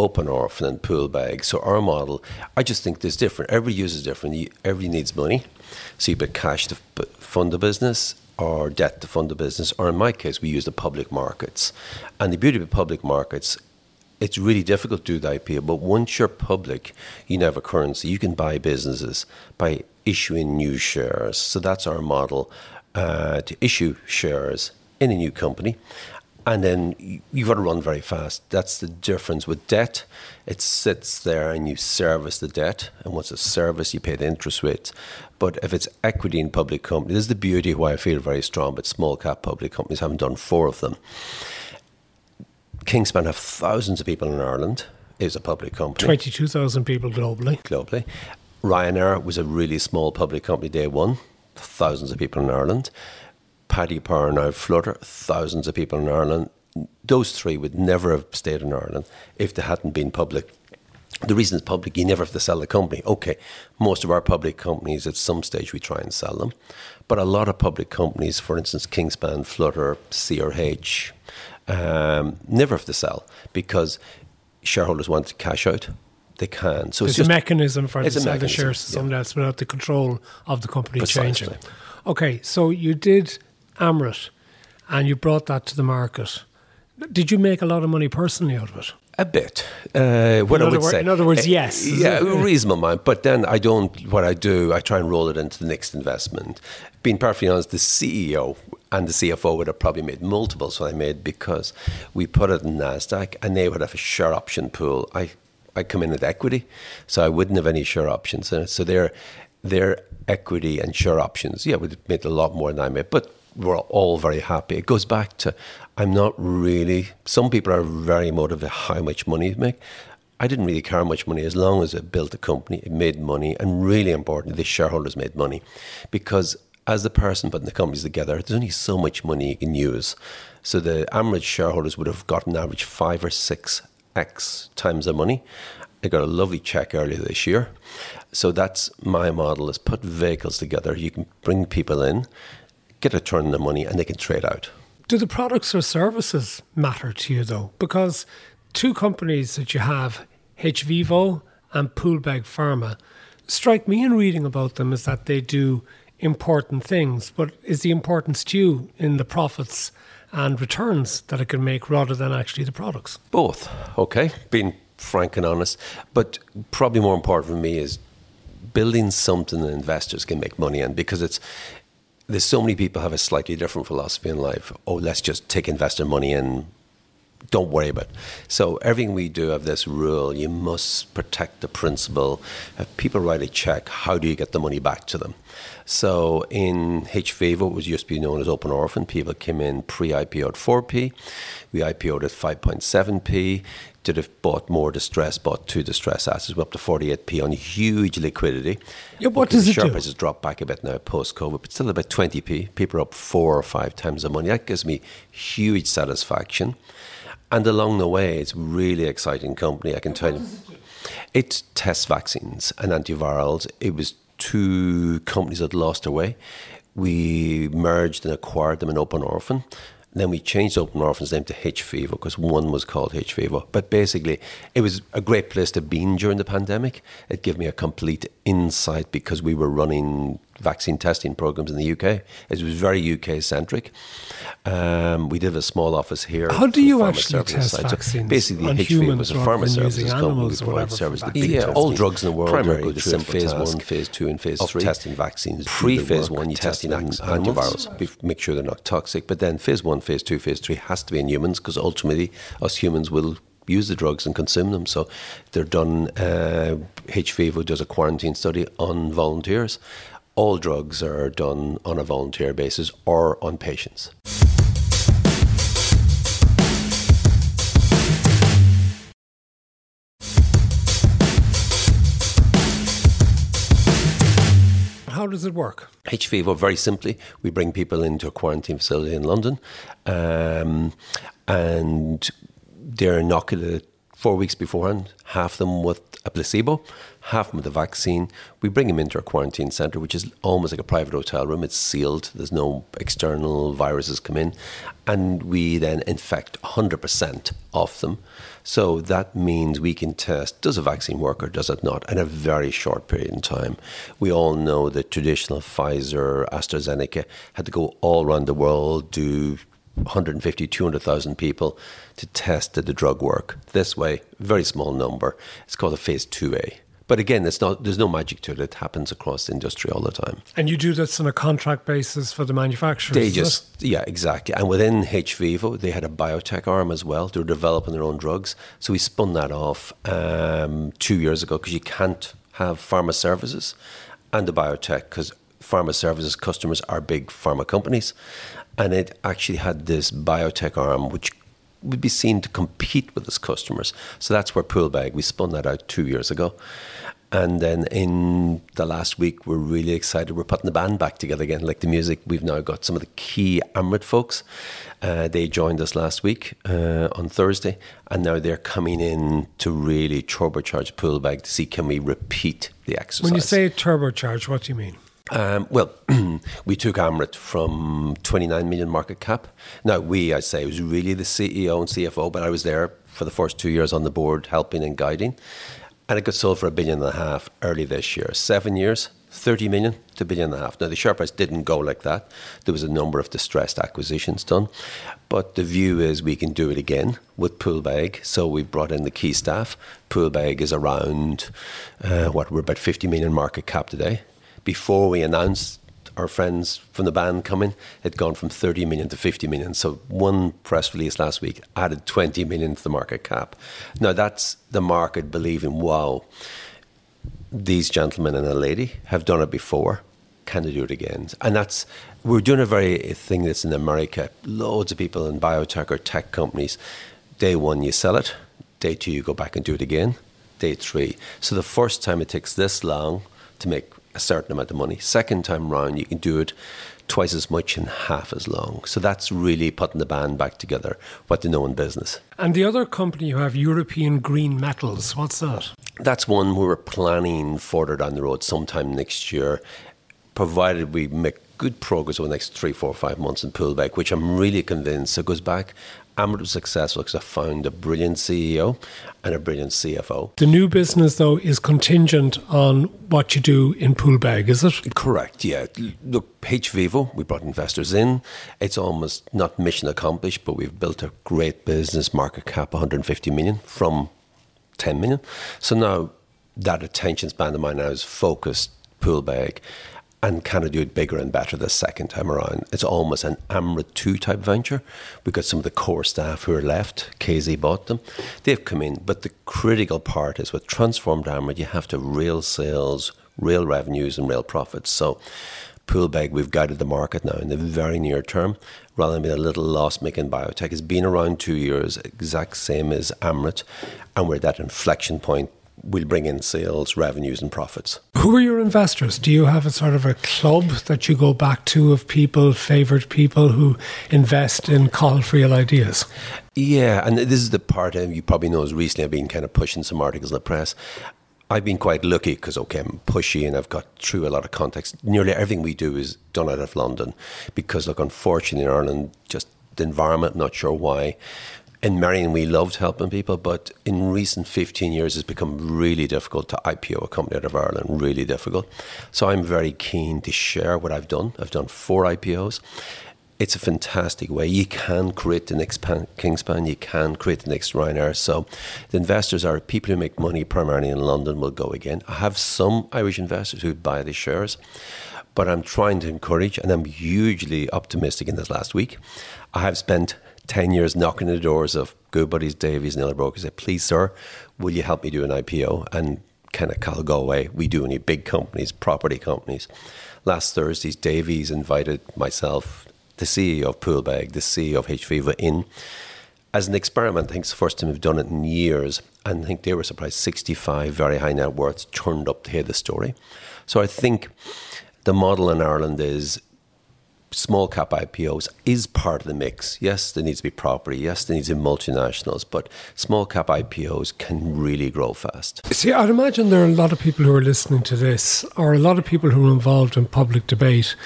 open orphan and Poolbeg. So our model, I just think there's different. Every user is different. Everybody needs money. So you put cash to fund the business or debt to fund the business, or in my case, we use the public markets. And the beauty of the public markets, it's really difficult to do the IPO, but once you're public, you have a currency. You can buy businesses by issuing new shares. So that's our model uh, to issue shares in a new company and then you've got to run very fast. That's the difference with debt. It sits there and you service the debt, and once it's service, you pay the interest rates. But if it's equity in public companies, this is the beauty why I feel very strong. But small cap public companies haven't done four of them. Kingspan have thousands of people in Ireland. Is a public company. Twenty-two thousand people globally. Globally, Ryanair was a really small public company day one. Thousands of people in Ireland. Paddy Power now Flutter, thousands of people in Ireland. Those three would never have stayed in Ireland if they hadn't been public. the reason it's public, you never have to sell the company. Okay, most of our public companies, at some stage, we try and sell them. But a lot of public companies, for instance, Kingspan, Flutter, CRH, um, never have to sell because shareholders want to cash out. They can. So it's, it's a mechanism for them to sell the shares to someone else without the control of the company Precisely. changing. Okay, so you did Amryt and you brought that to the market. Did you make a lot of money personally out of it? A bit. Uh, what in I would word, say. In other words, uh, yes. Yeah, a reasonable amount. But then I don't, what I do, I try and roll it into the next investment. Being perfectly honest, the CEO and the CFO would have probably made multiples what I made because we put it in NASDAQ and they would have a share option pool. I, I come in with equity, so I wouldn't have any share options in it. So their, their equity and share options, yeah, would have made a lot more than I made. But we're all very happy. It goes back to I'm not really. Some people are very motivated how much money to make. I didn't really care how much money as long as it built a company, it made money, and really importantly, the shareholders made money, because as the person putting the companies together, there's only so much money you can use. So the average shareholders would have gotten average five or six x times the money. I got a lovely check earlier this year. So that's my model: is put vehicles together. You can bring people in, get a turn on the money, and they can trade out. Do the products or services matter to you though? Because two companies that you have, hVIVO and Poolbeg Pharma, strike me in reading about them is that they do important things, but is the importance to you in the profits and returns that it can make rather than actually the products? Both, okay, being frank and honest. But probably more important for me is building something that investors can make money in because it's there's so many people have a slightly different philosophy in life. Oh, let's just take investor money and don't worry about it. So everything we do have this rule, you must protect the principal. If people write a check, how do you get the money back to them? So in hVIVO, it was used to be known as Open Orphan. People came in pre-IPO at 4p. We IPO'd at 5.7p did have bought more distress, bought two distress assets, we're up to 48p on huge liquidity. Yeah, what does it share do? price has dropped back a bit now post COVID, but still about 20p. People are up four or five times the money. That gives me huge satisfaction. And along the way, it's really exciting company, I can tell you. It tests vaccines and antivirals. It was two companies that lost their way. We merged and acquired them in Open Orphan then we changed Open Orphan's name to hVIVO because one was called hVIVO. But basically, it was a great place to be in during the pandemic. It gave me a complete insight because we were running vaccine testing programs in the UK. It was very UK centric. Um, we did a small office here. How do you actually test side. vaccines? So basically, on HV was a pharma services company. We provide service. Yeah, all drugs in the world Primary go through phase one, phase two, and phase three. testing vaccines. Pre phase one, you testing antivirals. We make sure they're not toxic. But then phase one, phase two, phase three has to be in humans because ultimately us humans will use the drugs and consume them. So they're done. Uh, hVIVO does a quarantine study on volunteers. All drugs are done on a volunteer basis or on patients. How does it work? hVIVO, very simply, we bring people into a quarantine facility in London um, and they're inoculated four weeks beforehand, half them with a placebo, half them with a vaccine. We bring them into our quarantine centre, which is almost like a private hotel room. It's sealed, there's no external viruses come in. And we then infect 100% of them. So that means we can test does a vaccine work or does it not in a very short period in time. We all know that traditional Pfizer, AstraZeneca had to go all around the world, do 150, 200,000 people to test did the drug work. This way, very small number. It's called a phase 2A. But again, it's not. There's no magic to it. It happens across the industry all the time. And you do this on a contract basis for the manufacturers. They just, yeah, exactly. And within hVIVO, they had a biotech arm as well. They were developing their own drugs. So we spun that off um, two years ago because you can't have pharma services and the biotech because pharma services customers are big pharma companies, and it actually had this biotech arm which would be seen to compete with its customers. So that's where Poolbeg, we spun that out two years ago. And then in the last week, we're really excited. We're putting the band back together again, like the music. We've now got some of the key Amryt folks. Uh, they joined us last week uh, on Thursday, and now they're coming in to really turbocharge Poolbeg to see can we repeat the exercise. When you say turbocharge, what do you mean? Um, well, we took Amryt from 29 million market cap. Now, we, I say, was really the CEO and CFO, but I was there for the first two years on the board helping and guiding. And it got sold for a billion and a half early this year. Seven years, 30 million to a billion and a half. Now, the share price didn't go like that. There was a number of distressed acquisitions done. But the view is we can do it again with Poolbeg. So we brought in the key staff. Poolbeg is around, uh, what, we're about 50 million market cap today. Before we announced our friends from the band coming, had gone from 30 million to 50 million. So one press release last week added 20 million to the market cap. Now that's the market believing, wow, these gentlemen and a lady have done it before. Can they do it again? And that's we're doing a very thing that's in America. Loads of people in biotech or tech companies. Day one, you sell it. Day two, you go back and do it again. Day three. So the first time it takes this long to make a certain amount of money. Second time round, you can do it twice as much in half as long. So that's really putting the band back together, what they know in business. And the other company you have, European Green Metals, what's that? That's one we were planning further down the road sometime next year, provided we make good progress over the next three, four, five months in Poolbeg, which I'm really convinced it goes back Amryt was successful because I found a brilliant CEO and a brilliant CFO. The new business, though, is contingent on what you do in Poolbeg, is it? Correct, yeah. Look, hVIVO, we brought investors in. It's almost not mission accomplished, but we've built a great business, market cap 150 million from 10 million. So now that attention span of mine now is focused Poolbeg and kind of do it bigger and better the second time around. It's almost an Amryt 2 type venture. We've got some of the core staff who are left. Chiesi bought them. They've come in. But the critical part is with transformed Amryt, you have to real sales, real revenues, and real profits. So, Poolbeg, we've guided the market now in the very near term, rather than being a little loss making biotech. It's been around two years, exact same as Amryt, and we're at that inflection point will bring in sales, revenues, and profits. Who are your investors? Do you have a sort of a club that you go back to of people, favoured people who invest in Cathal Friel ideas? Yeah, and this is the part um, you probably know is recently I've been kind of pushing some articles in the press. I've been quite lucky because, okay, I'm pushy and I've got through a lot of context. Nearly everything we do is done out of London because, look, unfortunately in Ireland, just the environment, not sure why in Merrion, we loved helping people, but in recent 15 years, it's become really difficult to IPO a company out of Ireland, really difficult. So I'm very keen to share what I've done. I've done four IPOs. It's a fantastic way. You can create the next Kingspan, you can create the next Ryanair. So the investors are people who make money primarily in London will go again. I have some Irish investors who buy the shares, but I'm trying to encourage, and I'm hugely optimistic in this last week. I have spent 10 years knocking the doors of good buddies Davys, and other brokers. said, please, sir, will you help me do an IPO? And kind of Cal Galway, we do any big companies, property companies. Last Thursday, Davys invited myself, the CEO of Poolbeg, the CEO of hVIVO in as an experiment. I think it's the first time we've done it in years. And I think they were surprised 65 very high net worths turned up to hear the story. So I think the model in Ireland is small cap IPOs is part of the mix. Yes, there needs to be property. Yes, there needs to be multinationals, but small cap IPOs can really grow fast. See, I'd imagine there are a lot of people who are listening to this, or a lot of people who are involved in public debate,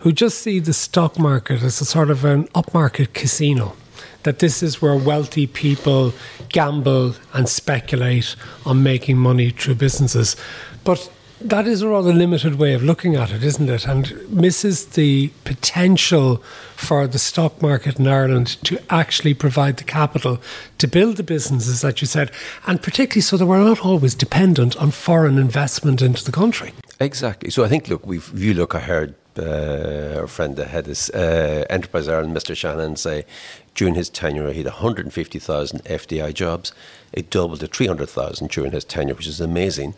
who just see the stock market as a sort of an upmarket casino. That this is where wealthy people gamble and speculate on making money through businesses. But that is a rather limited way of looking at it, isn't it? And misses the potential for the stock market in Ireland to actually provide the capital to build the businesses that you said, and particularly so that we're not always dependent on foreign investment into the country. Exactly. So I think, look, we've, you look, I heard uh, our friend that had this uh, Enterprise Ireland, Mr. Shannon, say during his tenure he had 150,000 FDI jobs. It doubled to 300,000 during his tenure, which is amazing.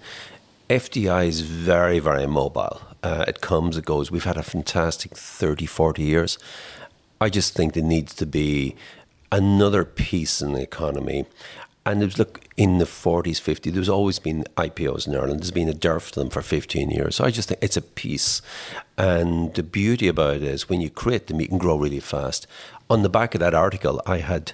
FDI is very, very mobile. Uh, it comes, it goes. We've had a fantastic 30, 40 years. I just think there needs to be another piece in the economy. And it was look in the 40s, 50s. There's always been IPOs in Ireland. There's been a dearth of them for 15 years. So I just think it's a piece. And the beauty about it is when you create them, you can grow really fast. On the back of that article, I had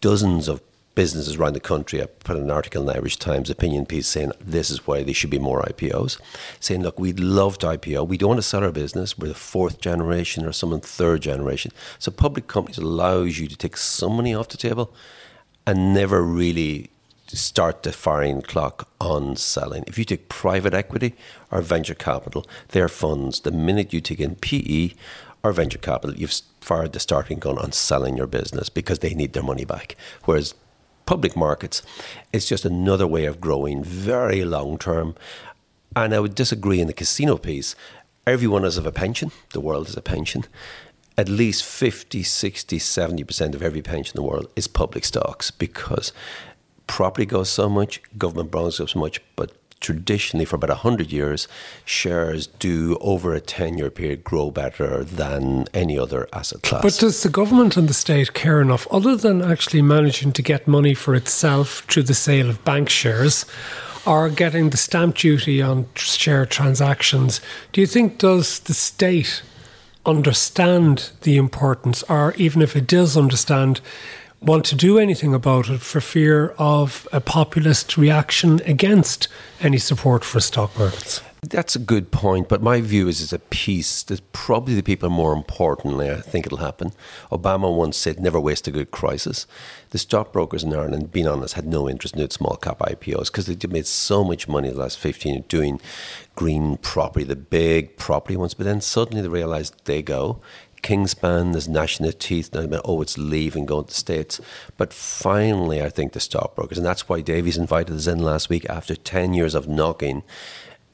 dozens of businesses around the country. I put an article in the Irish Times opinion piece saying this is why there should be more IPOs. Saying, look, we'd love to IPO. We don't want to sell our business. We're the fourth generation or some third generation. So public companies allows you to take some money off the table and never really start the firing clock on selling. If you take private equity or venture capital, their funds, the minute you take in PE or venture capital, you've fired the starting gun on selling your business because they need their money back. Whereas public markets, it's just another way of growing very long term. And I would disagree in the casino piece. Everyone has a pension, the world has a pension at least 50, 60, 70% of every pension in the world is public stocks because property goes so much, government bonds go so much, but traditionally for about 100 years, shares do over a 10 year period grow better than any other asset class. But does the government and the state care enough, other than actually managing to get money for itself through the sale of bank shares? Or getting the stamp duty on share transactions. Do you think does the state understand the importance, or even if it does understand, want to do anything about it for fear of a populist reaction against any support for stock markets? That's a good point, but my view is it's a piece that probably the people more importantly, I think it'll happen. Obama once said, never waste a good crisis. The stockbrokers in Ireland, being honest, had no interest in doing small cap IPOs because they made so much money the last 15 years doing green property, the big property ones, but then suddenly they realised they go. Kingspan, there's National Teeth, now, oh, it's leaving, going to the States. But finally, I think the stockbrokers, and that's why Davys invited us in last week after 10 years of knocking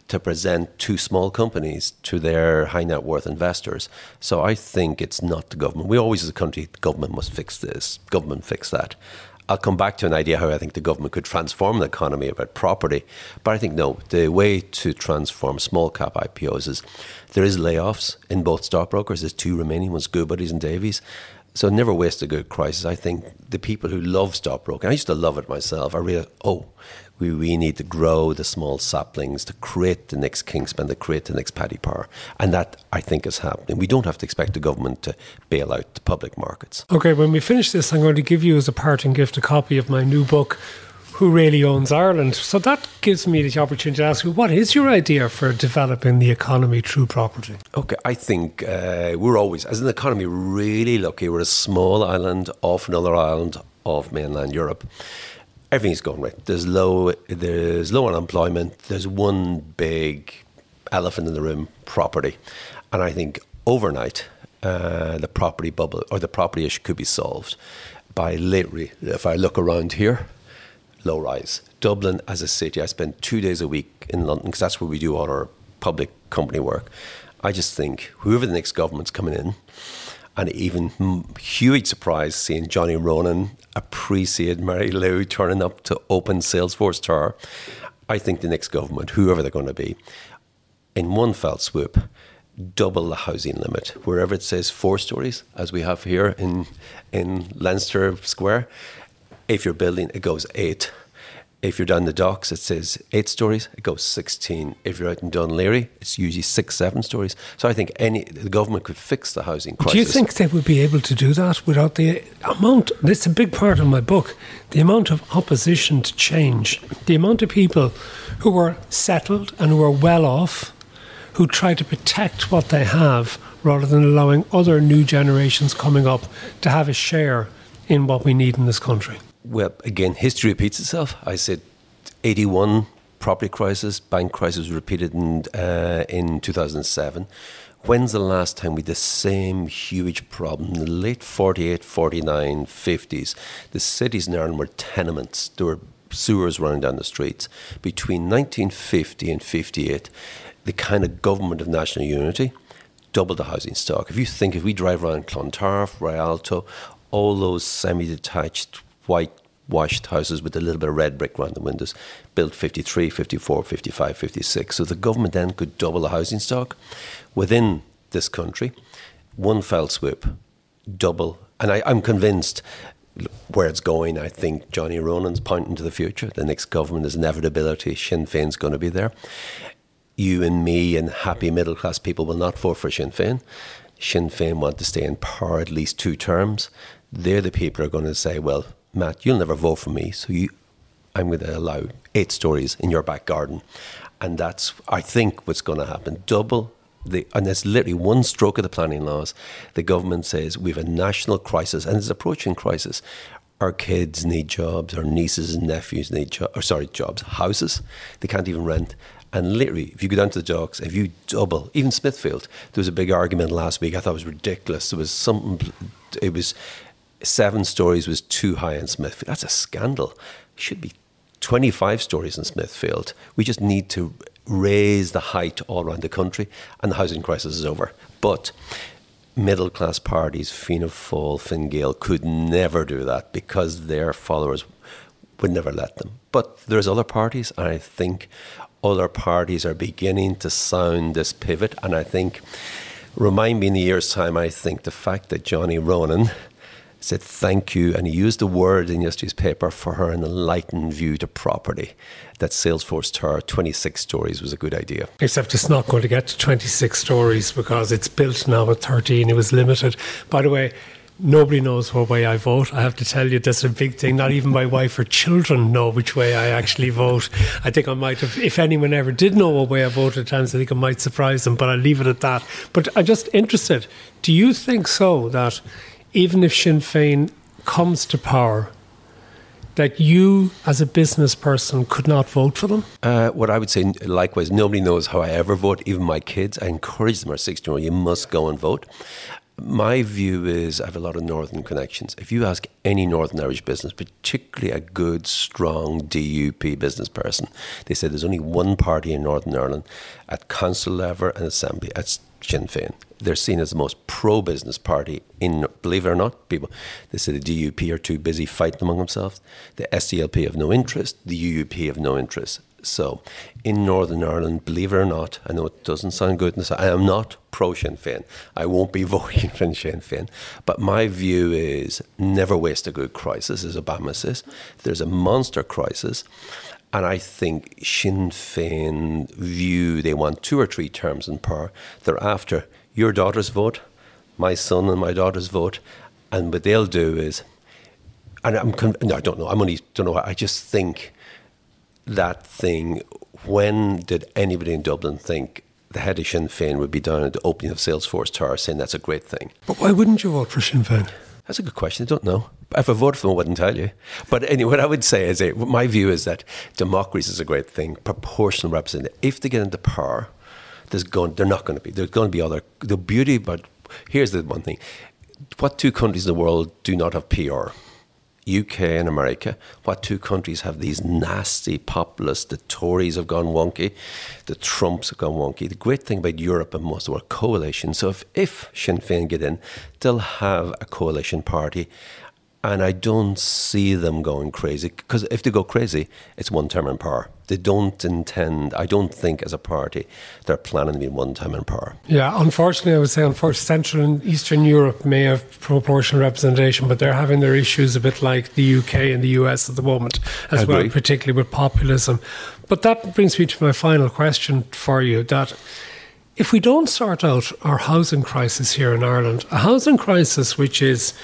to present two small companies to their high net worth investors. So I think it's not the government. We always, as a country, government must fix this, government fix that. I'll come back to an idea how I think the government could transform the economy about property. But I think no, the way to transform small cap IPOs is there is layoffs in both stockbrokers. There's two remaining ones, Goodbody's and Davys. So never waste a good crisis. I think the people who love stockbroking, I used to love it myself. I realized, oh, we really need to grow the small saplings to create the next Kingspan, to create the next Paddy Power. And that, I think, is happening. We don't have to expect the government to bail out the public markets. Okay, when we finish this, I'm going to give you as a parting gift a copy of my new book, Who Really Owns Ireland. So that gives me the opportunity to ask you, what is your idea for developing the economy through property? Okay, I think uh, we're always, as an economy, really lucky. We're a small island off another island of mainland Europe everything's going right. There's low there's low unemployment. There's one big elephant in the room: property, and I think overnight uh, the property bubble or the property issue could be solved by literally. If I look around here, low rise. Dublin as a city, I spend two days a week in London because that's where we do all our public company work. I just think whoever the next government's coming in, and even huge surprise seeing Johnny Ronan appreciate Mary Lou turning up to open Salesforce Tower. I think the next government, whoever they're going to be, in one fell swoop, double the housing limit. Wherever it says four stories, as we have here in in Leinster Square, if you're building, it goes eight. If you're down the docks, it says eight stories, it goes 16. If you're out in Dún Laoghaire, it's usually six, seven stories. So I think any the government could fix the housing crisis. Do you think they would be able to do that without the amount? This is a big part of my book the amount of opposition to change, the amount of people who are settled and who are well off, who try to protect what they have rather than allowing other new generations coming up to have a share in what we need in this country well, again, history repeats itself. I said 81 property crisis, bank crisis repeated in, uh, in 2007. When's the last time we had the same huge problem? In the late 48, 49, 50s, the cities in Ireland were tenements. There were sewers running down the streets. Between 1950 and 58, the kind of government of national unity doubled the housing stock. If you think, if we drive around Clontarf, Rialto, all those semi detached white washed houses with a little bit of red brick around the windows, built 53, 54, 55, 56. So the government then could double the housing stock within this country, one fell swoop, double. And I, I'm convinced where it's going, I think Johnny Ronan's pointing to the future. The next government is inevitability. Sinn Féin's going to be there. You and me and happy middle class people will not vote for Sinn Féin. Sinn Féin want to stay in power at least two terms. They're the people who are going to say, well, Matt, you'll never vote for me, so you, I'm going to allow eight stories in your back garden. And that's, I think, what's going to happen. Double the, and it's literally one stroke of the planning laws. The government says we have a national crisis, and it's approaching crisis. Our kids need jobs, our nieces and nephews need jobs, or sorry, jobs, houses. They can't even rent. And literally, if you go down to the docks, if you double, even Smithfield, there was a big argument last week. I thought it was ridiculous. There was something, it was seven stories was too high in Smithfield. That's a scandal. It should be 25 stories in Smithfield. We just need to raise the height all around the country, and the housing crisis is over. But middle class parties, Fianna Fáil, Fine Gael, could never do that because their followers would never let them. But there's other parties, and I think other parties are beginning to sound this pivot. And I think, remind me in a year's time, I think the fact that Johnny Ronan said thank you, and he used the word in yesterday's paper for her an enlightened view to property. That Salesforce Tower 26 stories was a good idea. Except it's not going to get to 26 stories because it's built now at 13. It was limited. By the way, nobody knows what way I vote. I have to tell you, that's a big thing. Not even my wife or children know which way I actually vote. I think I might have, if anyone ever did know what way I voted at times, I think it might surprise them, but I'll leave it at that. But I'm just interested. Do you think so that even if Sinn Féin comes to power, that you as a business person could not vote for them? Uh, what I would say, likewise, nobody knows how I ever vote, even my kids. I encourage them, our 16 year old, you must go and vote. My view is I have a lot of northern connections. If you ask any Northern Irish business, particularly a good, strong DUP business person, they say there's only one party in Northern Ireland at council level and assembly. That's Sinn Féin. They're seen as the most pro business party in, believe it or not, people. They say the DUP are too busy fighting among themselves. The SDLP have no interest. The UUP have no interest. So, in Northern Ireland, believe it or not, I know it doesn't sound good, I am not pro Sinn Féin. I won't be voting for Sinn Féin. But my view is never waste a good crisis, as Obama says. There's a monster crisis. And I think Sinn Féin view they want two or three terms in power. They're after your daughter's vote, my son and my daughter's vote, and what they'll do is, and I'm no, I don't know. I'm only don't know. I just think that thing. When did anybody in Dublin think the head of Sinn Féin would be down at the opening of Salesforce Tower saying that's a great thing? But why wouldn't you vote for Sinn Féin? That's a good question. I don't know. If I voted for them, I wouldn't tell you. But anyway, what I would say is, uh, my view is that democracy is a great thing, proportional representation. If they get into power, there's going, they're not going to be. There's going to be other. The beauty, but here's the one thing: what two countries in the world do not have PR? UK and America, what two countries have these nasty populists? The Tories have gone wonky, the Trumps have gone wonky. The great thing about Europe and most of our coalition, so if, if Sinn Féin get in, they'll have a coalition party. And I don't see them going crazy because if they go crazy, it's one term in power. They don't intend, I don't think as a party, they're planning to be one term in power. Yeah, unfortunately, I would say, unfortunately, Central and Eastern Europe may have proportional representation, but they're having their issues a bit like the UK and the US at the moment as well, particularly with populism. But that brings me to my final question for you that if we don't sort out our housing crisis here in Ireland, a housing crisis which is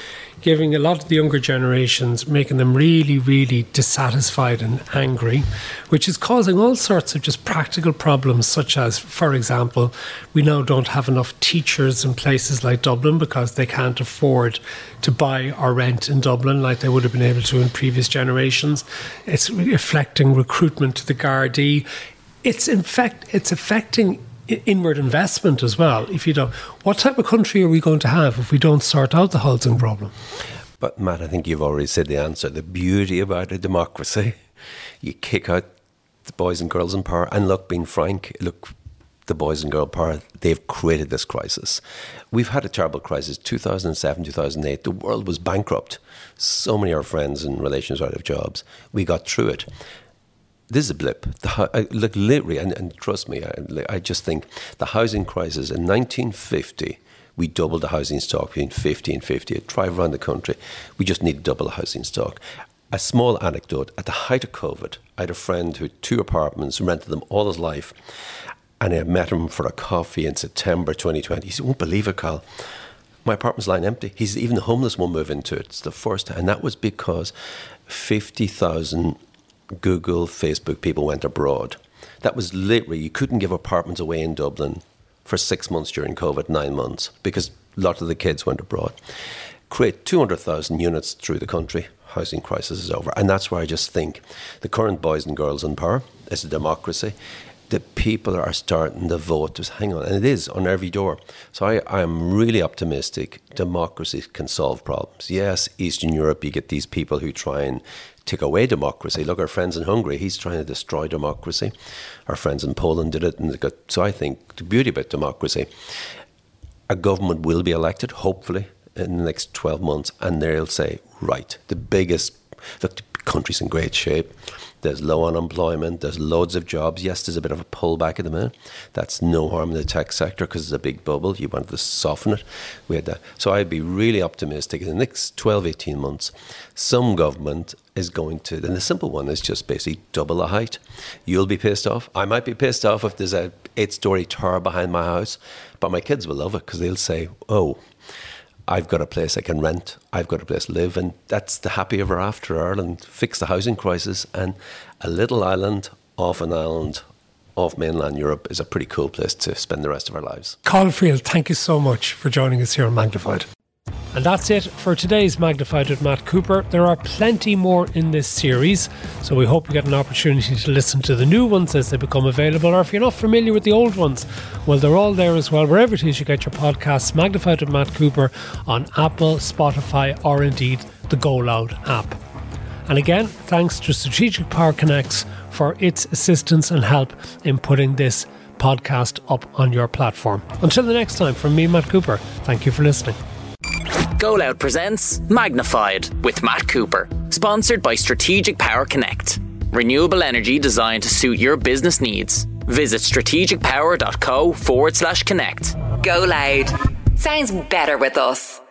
giving a lot of the younger generations, making them really, really dissatisfied and angry, which is causing all sorts of just practical problems, such as, for example, we now don't have enough teachers in places like Dublin because they can't afford to buy or rent in Dublin like they would have been able to in previous generations. It's reflecting recruitment to the Gardaí. It's in fact it's affecting inward investment as well. If you don't, what type of country are we going to have if we don't sort out the housing problem? But Matt, I think you've already said the answer. The beauty about a democracy, you kick out the boys and girls in power. And look, being frank, look, the boys and girl power, they've created this crisis. We've had a terrible crisis. 2007, 2008, the world was bankrupt. So many of our friends and relations were out of jobs. We got through it this is a blip. The, uh, look, literally, and, and trust me, I, I, just think the housing crisis in 1950 we doubled the housing stock between 50 and 50. I drive around the country. We just need to double the housing stock. A small anecdote at the height of COVID, I had a friend who had two apartments, rented them all his life, and I met him for a coffee in September 2020. He said, Won't believe it, Cathal. My apartment's lying empty. He's even the homeless won't move into it. It's the first, and that was because 50,000 Google, Facebook people went abroad. That was literally, you couldn't give apartments away in Dublin for six months during COVID, nine months, because a lot of the kids went abroad. Create 200,000 units through the country. Housing crisis is over. And that's where I just think the current boys and girls in power is a democracy the people are starting to vote. Just hang on, and it is on every door. So I, am really optimistic. Democracy can solve problems. Yes, Eastern Europe, you get these people who try and take away democracy. Look, our friends in Hungary, he's trying to destroy democracy. Our friends in Poland did it, and got, so I think the beauty about democracy, a government will be elected, hopefully, in the next 12 months, and they'll say, right, the biggest, look, the country's in great shape there's low unemployment. There's loads of jobs. Yes, there's a bit of a pullback at the minute. That's no harm in the tech sector because it's a big bubble. You want to soften it. We had that. So I'd be really optimistic in the next 12, 18 months. Some government is going to, and the simple one is just basically double the height. You'll be pissed off. I might be pissed off if there's a eight story tower behind my house, but my kids will love it because they'll say, oh, I've got a place I can rent, I've got a place to live, and that's the happy ever after Ireland. Fix the housing crisis, and a little island off an island off mainland Europe is a pretty cool place to spend the rest of our lives. Cathal Friel, thank you so much for joining us here on Magnified. And that's it for today's Magnified with Matt Cooper. There are plenty more in this series, so we hope you get an opportunity to listen to the new ones as they become available. Or if you're not familiar with the old ones, well, they're all there as well, wherever it is you get your podcasts, Magnified with Matt Cooper on Apple, Spotify, or indeed the Go Loud app. And again, thanks to Strategic Power Connects for its assistance and help in putting this podcast up on your platform. Until the next time, from me, Matt Cooper, thank you for listening. Go Loud presents Magnified with Matt Cooper, sponsored by Strategic Power Connect. Renewable energy designed to suit your business needs. Visit strategicpower.co forward slash connect. Go Loud. Sounds better with us.